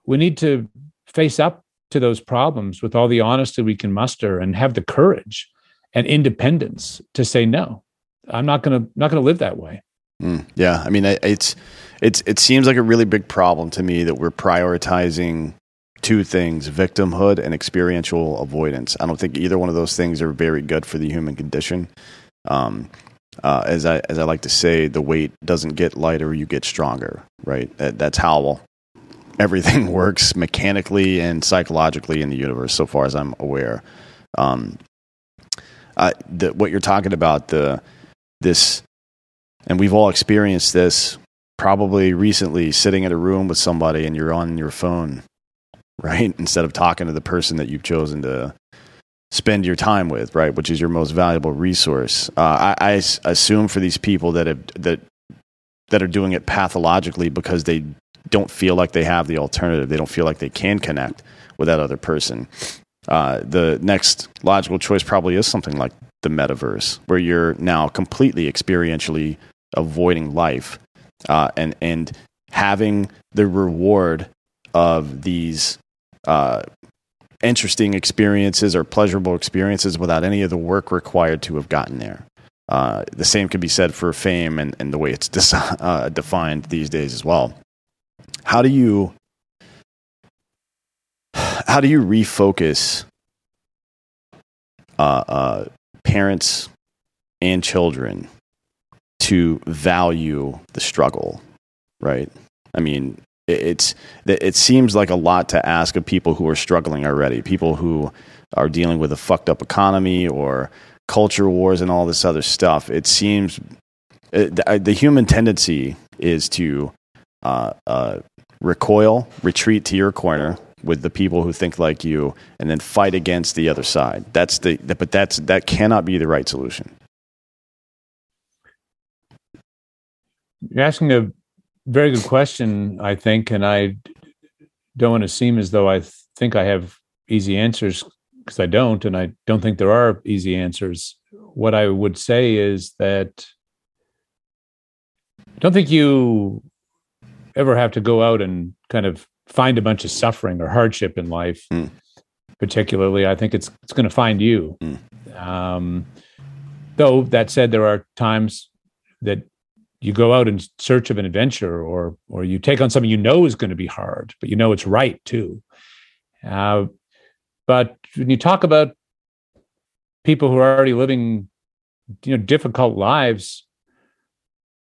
we need to face up to those problems with all the honesty we can muster and have the courage and independence to say no. I'm not going to not going to live that way. Mm, yeah, I mean, it's it's it seems like a really big problem to me that we're prioritizing two things: victimhood and experiential avoidance. I don't think either one of those things are very good for the human condition. Um, uh, as I as I like to say, the weight doesn't get lighter; you get stronger. Right? That, that's how everything works mechanically and psychologically in the universe, so far as I'm aware. Um, uh, the, what you're talking about the this and we've all experienced this probably recently sitting in a room with somebody and you're on your phone right? Instead of talking to the person that you've chosen to spend your time with right? Which is your most valuable resource. Uh, I, I assume for these people that have that that are doing it pathologically because they don't feel like they have the alternative. They don't feel like they can connect with that other person. Uh, the next logical choice probably is something like the metaverse, where you're now completely experientially avoiding life uh, and and having the reward of these uh, interesting experiences or pleasurable experiences without any of the work required to have gotten there. Uh, the same can be said for fame and, and the way it's dis- uh, defined these days as well. How do you how do you refocus uh, uh, parents and children to value the struggle, right? I mean, it's it seems like a lot to ask of people who are struggling already, people who are dealing with a fucked up economy or culture wars and all this other stuff. It seems the, the, human tendency is to uh, uh, recoil, retreat to your corner, with the people who think like you and then fight against the other side. That's the, but that's that cannot be the right solution. You're asking a very good question, I think, and I don't want to seem as though I think I have easy answers because I don't, and I don't think there are easy answers. What I would say is that I don't think you ever have to go out and kind of find a bunch of suffering or hardship in life, mm. particularly, I think it's it's going to find you. Mm. Um, though that said, there are times that you go out in search of an adventure, or or you take on something you know is going to be hard, but you know it's right too. Uh, but when you talk about people who are already living, you know, difficult lives,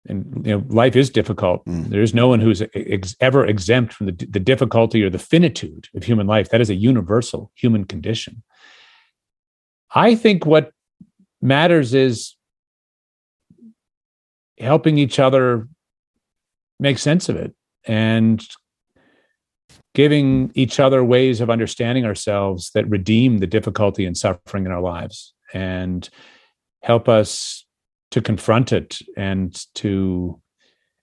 and you know life is difficult mm. there's no one who's ex- ever exempt from the, the difficulty or the finitude of human life that is a universal human condition i think what matters is helping each other make sense of it and giving each other ways of understanding ourselves that redeem the difficulty and suffering in our lives and help us to confront it and to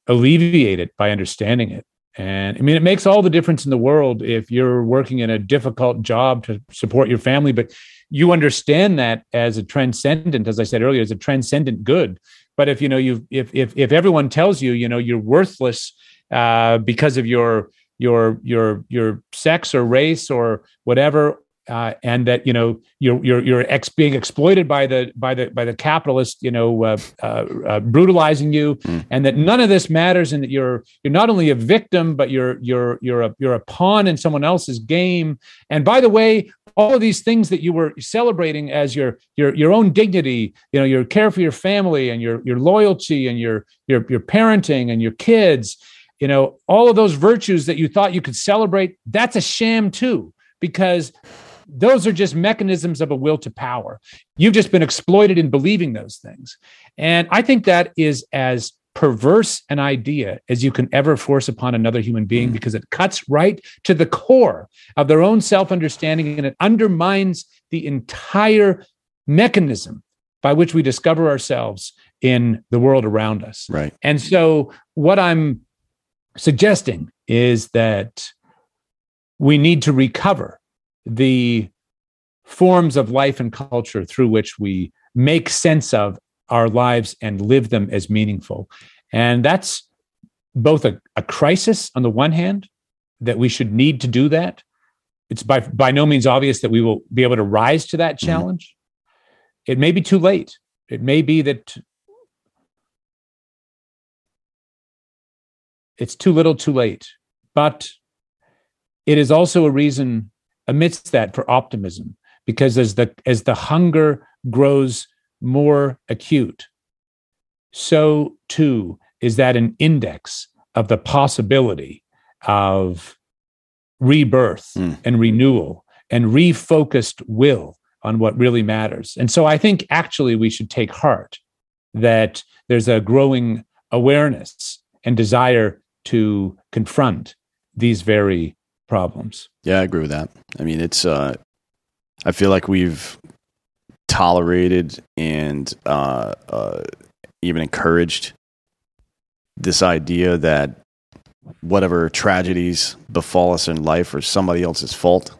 alleviate it by understanding it. And I mean, it makes all the difference in the world if you're working in a difficult job to support your family, but you understand that as a transcendent, as I said earlier, as a transcendent good. But if you know you if if if everyone tells you you know you're worthless uh, because of your your your your sex or race or whatever uh, and that you know you're you're you're ex- being exploited by the by the by the capitalist you know uh, uh, uh, brutalizing you mm. and that none of this matters and that you're you're not only a victim but you're you're you're a you're a pawn in someone else's game and by the way all of these things that you were celebrating as your your your own dignity you know your care for your family and your your loyalty and your your your parenting and your kids you know all of those virtues that you thought you could celebrate that's a sham too because those are just mechanisms of a will to power. You've just been exploited in believing those things. And I think that is as perverse an idea as you can ever force upon another human being mm. because it cuts right to the core of their own self understanding and it undermines the entire mechanism by which we discover ourselves in the world around us. Right. And so, what I'm suggesting is that we need to recover the forms of life and culture through which we make sense of our lives and live them as meaningful. And that's both a, a crisis on the one hand, that we should need to do that. It's by, by no means obvious that we will be able to rise to that mm-hmm. challenge. Mm-hmm. It may be too late. It may be that it's too little too late. But it is also a reason amidst that for optimism, because as the as the hunger grows more acute, so too is that an index of the possibility of rebirth mm. and renewal and refocused will on what really matters. And so I think actually we should take heart that there's a growing awareness and desire to confront these very problems. Yeah, I agree with that. I mean, it's uh I feel like we've tolerated and uh, uh, even encouraged this idea that whatever tragedies befall us in life are somebody else's fault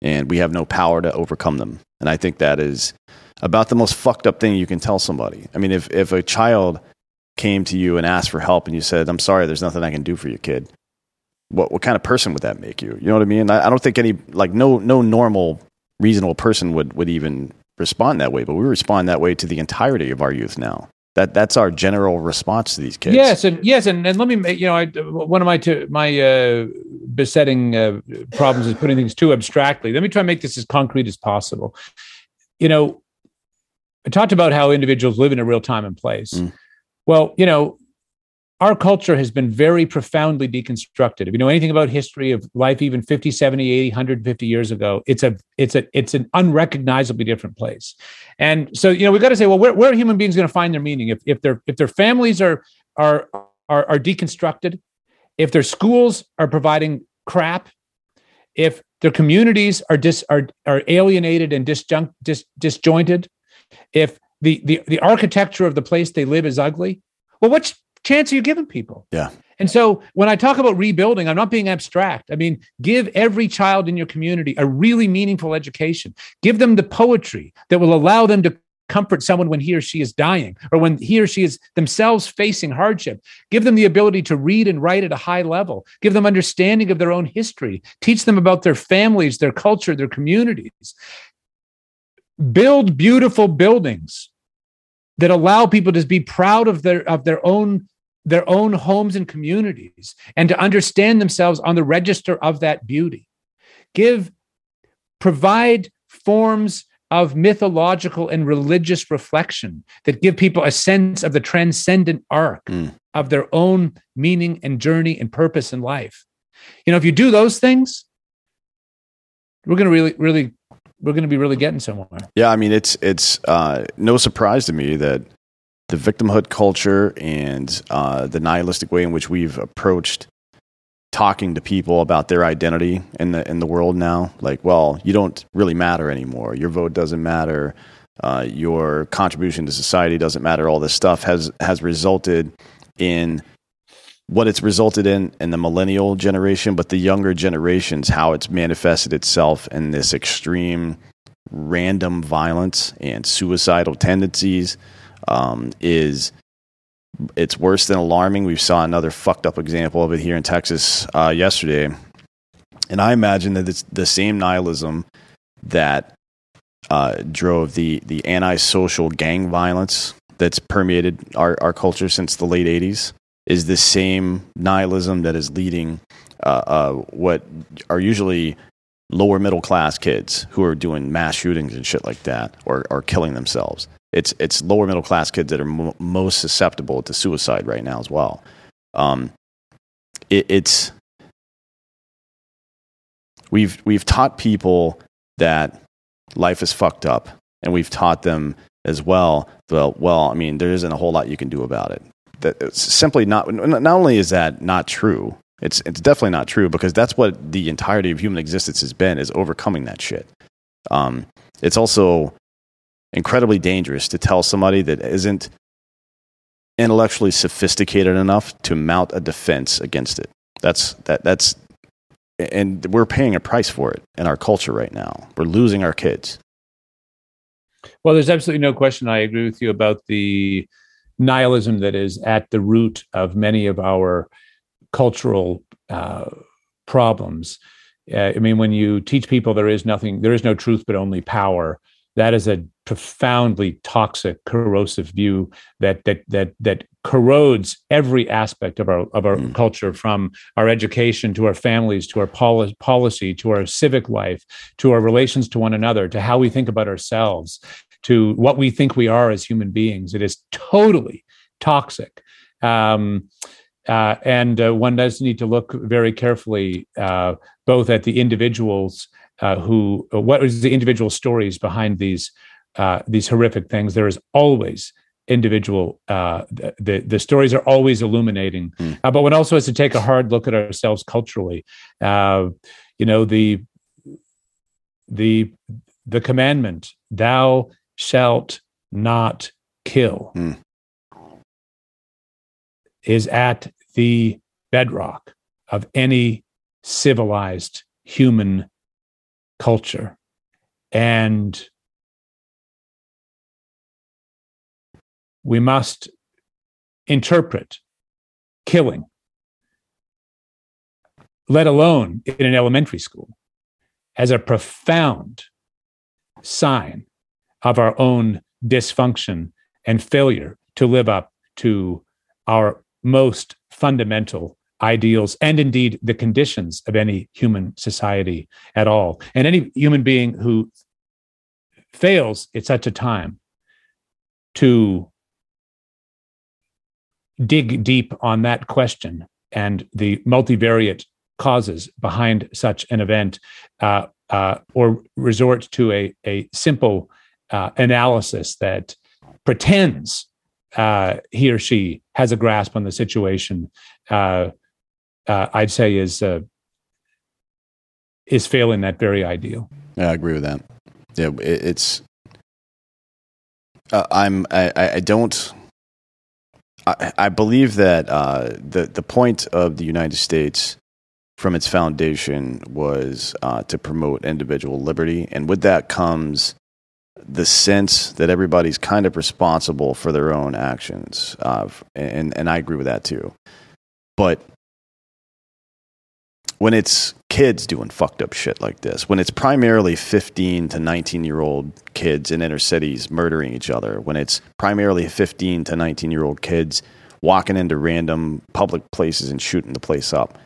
and we have no power to overcome them. And I think that is about the most fucked up thing you can tell somebody. I mean, if, if a child came to you and asked for help and you said, I'm sorry, there's nothing I can do for you, kid, what, what kind of person would that make you? You know what I mean? I, I don't think any, like, no, no normal, reasonable person would, would even respond that way, but we respond that way to the entirety of our youth now. That that's our general response to these kids. Yes, and yes, and, and let me you know I, one of my two, my uh, besetting uh, problems is putting things too abstractly. Let me try and make this as concrete as possible. You know, I talked about how individuals live in a real time and place. Mm. Well, you know, our culture has been very profoundly deconstructed. If you know anything about history of life, even 50, 70, 80, 150 years ago, it's a it's a it's an unrecognizably different place. And so, you know, we've got to say, well, where, where are human beings going to find their meaning? If if their if their families are are are, are deconstructed, if their schools are providing crap, if their communities are dis are are alienated and disjunct dis, disjointed, if the, the the architecture of the place they live is ugly, well, what's chance are you giving people? Yeah. And so when I talk about rebuilding, I'm not being abstract. I mean, give every child in your community a really meaningful education. Give them the poetry that will allow them to comfort someone when he or she is dying or when he or she is themselves facing hardship. Give them the ability to read and write at a high level. Give them understanding of their own history. Teach them about their families, their culture, their communities. Build beautiful buildings that allow people to be proud of their of their own their own homes and communities and to understand themselves on the register of that beauty. Give, provide forms of mythological and religious reflection that give people a sense of the transcendent arc mm. of their own meaning and journey and purpose in life. You know, if you do those things, we're going to really, really, we're going to be really getting somewhere. Yeah, I mean, it's it's uh, no surprise to me that the victimhood culture and uh, the nihilistic way in which we've approached talking to people about their identity in the in the world now. Like, well, you don't really matter anymore. Your vote doesn't matter. Uh, your contribution to society doesn't matter. All this stuff has has resulted in what it's resulted in in the millennial generation, but the younger generations, how it's manifested itself in this extreme random violence and suicidal tendencies um, is it's worse than alarming. We saw another fucked up example of it here in Texas uh, yesterday, and I imagine that it's the same nihilism that uh, drove the the antisocial gang violence that's permeated our, our culture since the late '80s is the same nihilism that is leading uh, uh what are usually lower middle class kids who are doing mass shootings and shit like that or, or killing themselves it's it's lower middle class kids that are mo- most susceptible to suicide right now as well. Um, it, it's we've we've taught people that life is fucked up, and we've taught them as well. Well, well, I mean, there isn't a whole lot you can do about it. That it's simply not. Not only is that not true, it's it's definitely not true because that's what the entirety of human existence has been is overcoming that shit. Um, it's also incredibly dangerous to tell somebody that isn't intellectually sophisticated enough to mount a defense against it. That's that that's and we're paying a price for it in our culture right now. We're losing our kids. Well, there's absolutely no question. I agree with you about the nihilism that is at the root of many of our cultural uh, problems. Uh, I mean, when you teach people there is nothing, there is no truth but only power. That is a profoundly toxic, corrosive view that that that that corrodes every aspect of our of our mm. culture, from our education to our families, to our poli- policy, to our civic life, to our relations to one another, to how we think about ourselves, to what we think we are as human beings. It is totally toxic. Um, uh, and uh, one does need to look very carefully uh, both at the individuals uh, who, uh, what is the individual stories behind these uh, these horrific things. There is always individual. the, the, the stories are always illuminating, mm. but one also has to take a hard look at ourselves culturally. uh, you know the the the commandment, "Thou shalt not kill." Mm is at the bedrock of any civilized human culture. And we must interpret killing, let alone in an elementary school, as a profound sign of our own dysfunction and failure to live up to our most fundamental ideals and indeed the conditions of any human society at all. And any human being who fails at such a time to dig deep on that question and the multivariate causes behind such an event, uh, uh, or resort to a, a simple uh, analysis that pretends uh, he or she has a grasp on the situation, uh, uh, I'd say is uh, is failing that very ideal. Yeah, I agree with that. Yeah, it, it's. Uh, I'm. I, I don't. I, I believe that uh, the the point of the United States from its foundation was to promote individual liberty, and with that comes the sense that everybody's kind of responsible for their own actions, uh, and and I agree with that too. But when it's kids doing fucked up shit like this, when it's primarily 15 to 19 year old kids in inner cities murdering each other, when it's primarily 15 to 19 year old kids walking into random public places and shooting the place up,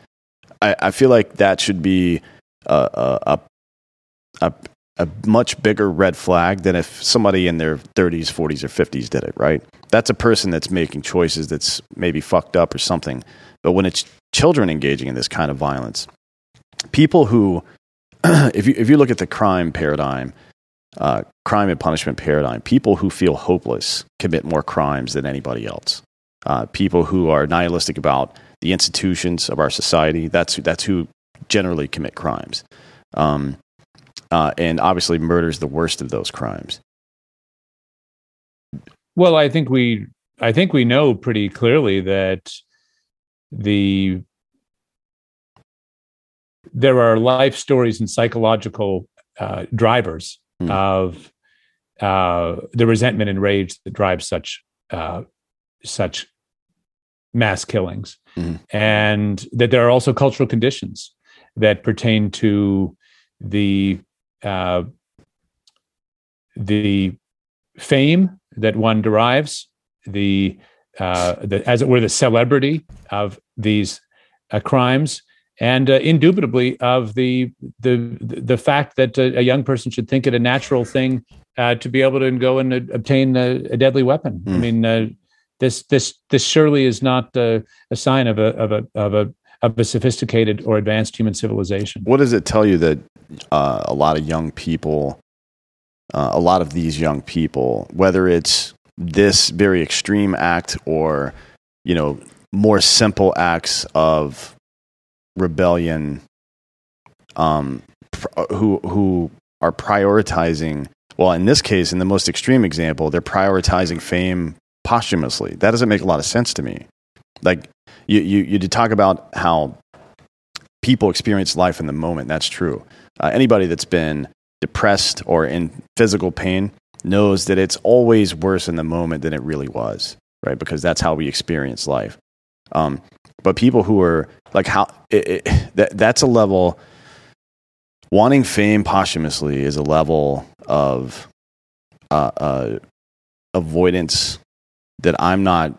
I, I feel like that should be a, a, a, a much bigger red flag than if somebody in their 30s, 40s, or 50s did it, right? That's a person that's making choices that's maybe fucked up or something. But when it's children engaging in this kind of violence, people who, if you, if you look at the crime paradigm, uh, crime and punishment paradigm, people who feel hopeless commit more crimes than anybody else. Uh, people who are nihilistic about the institutions of our society, that's, that's who generally commit crimes. Um, uh, and obviously, murder is the worst of those crimes. Well, I think we, I think we know pretty clearly that the there are life stories and psychological uh, drivers mm. of uh, the resentment and rage that drives such uh, such mass killings, mm. and that there are also cultural conditions that pertain to the uh, the fame that one derives, the, uh, the as it were, the celebrity of these uh, crimes, and uh, indubitably of the the the fact that a, a, young person should think it a natural thing uh, to be able to go and obtain a, a, deadly weapon. Mm. I hmm. mean, uh, this this this surely is not a sign of a of a of a of a sophisticated or advanced human civilization. What does it tell you that uh, a lot of young people, uh, a lot of these young people, whether it's this very extreme act or, you know, more simple acts of rebellion, um, pr- who who are prioritizing. Well, in this case, in the most extreme example, they're prioritizing fame posthumously. That doesn't make a lot of sense to me. Like you, you, you talk about how people experience life in the moment. That's true. Uh, anybody that's been depressed or in physical pain knows that it's always worse in the moment than it really was, right? Because that's how we experience life. Um, but people who are like how it, it, that that's a level wanting fame posthumously is a level of uh, uh, avoidance that I'm not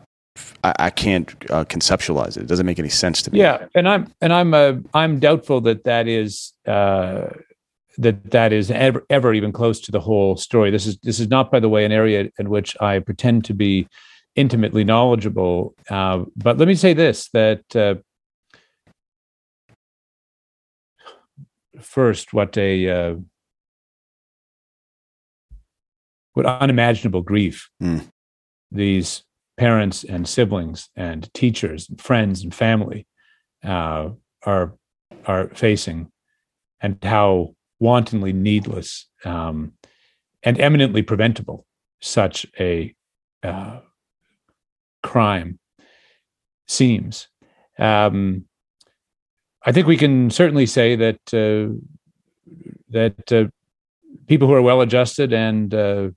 I, I can't uh, conceptualize it. It doesn't make any sense to me. Yeah, and I'm and I'm uh, I'm doubtful that that is uh, that that is ever, ever even close to the whole story. This is this is not, by the way, an area in which I pretend to be intimately knowledgeable. Uh, but let me say this: that uh, first, what a uh, what unimaginable grief mm. these parents and siblings and teachers and friends and family uh, are are facing, and how wantonly needless um, and eminently preventable such a uh, crime seems. Um, I think we can certainly say that uh, that uh, people who are well adjusted and uh,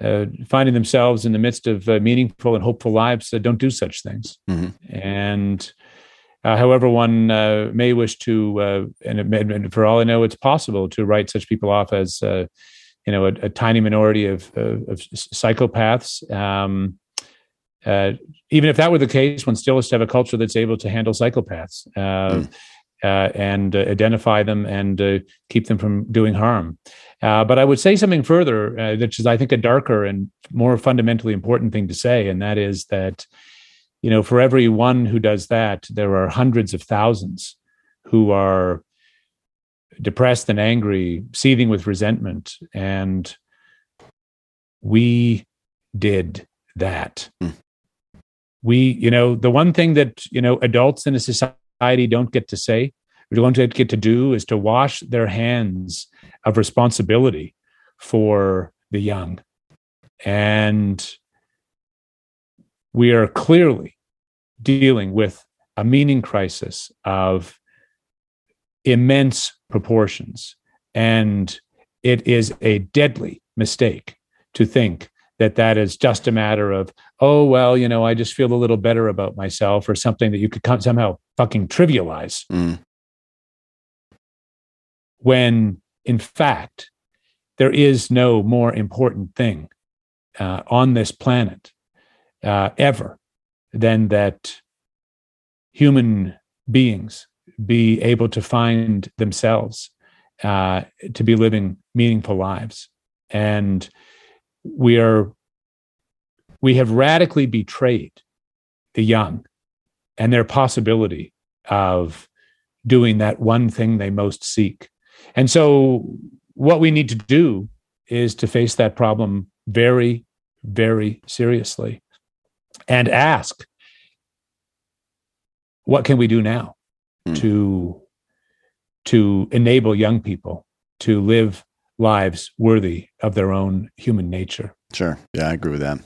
uh, finding themselves in the midst of uh, meaningful and hopeful lives uh, don't do such things. Mm-hmm. And uh, however, one uh, may wish to, uh, and, and, for all I know, it's possible to write such people off as, you know, a, a, tiny minority of, of, of psychopaths. Um, even if that were the case, one still has to have a culture that's able to handle psychopaths. Mm. and identify them and keep them from doing harm. Uh, but I would say something further, uh, which is, I think, a darker and more fundamentally important thing to say, and that is that, you know, for every one who does that, there are hundreds of thousands who are depressed and angry, seething with resentment, and we did that. Mm. We, you know, the one thing that you know adults in a society don't get to say, we don't get to do, is to wash their hands of responsibility for the young. And we are clearly dealing with a meaning crisis of immense proportions. And it is a deadly mistake to think that that is just a matter of, oh, well, you know, I just feel a little better about myself or something that you could somehow fucking trivialize. Mm. When in fact, there is no more important thing uh, on this planet uh, ever than that human beings be able to find themselves uh, to be living meaningful lives. And we are we have radically betrayed the young and their possibility of doing that one thing they most seek and so, what we need to do is to face that problem very, very seriously and ask what can we do now mm. to to enable young people to live lives worthy of their own human nature sure yeah i agree with that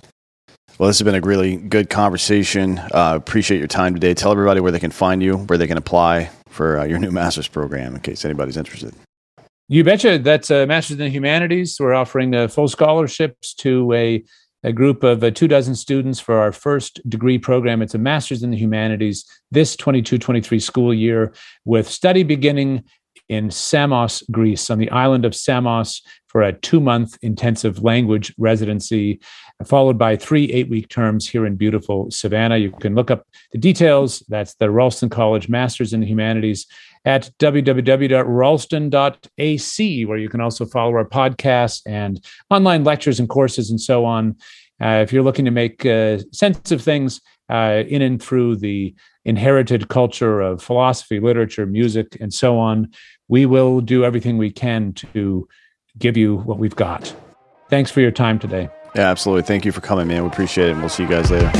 well this has been a really good conversation uh, appreciate your time today tell everybody where they can find you where they can apply for uh, your new master's program in case anybody's interested. You betcha. That's a Master's in the Humanities. We're offering uh, full scholarships to a, a group of uh, two dozen students for our first degree program. It's a Master's in the Humanities this 22 23 school year with study beginning in Samos, Greece, on the island of Samos for a two month intensive language residency, followed by three eight week terms here in beautiful Savannah. You can look up the details. That's the Ralston College Masters in the Humanities at www.ralston.ac, where you can also follow our podcasts and online lectures and courses and so on. Uh, if you're looking to make uh, sense of things uh, in and through the inherited culture of philosophy, literature, music, and so on, we will do everything we can to give you what we've got. Thanks for your time today. Yeah, absolutely. Thank you for coming, man. We appreciate it. And we'll see you guys later.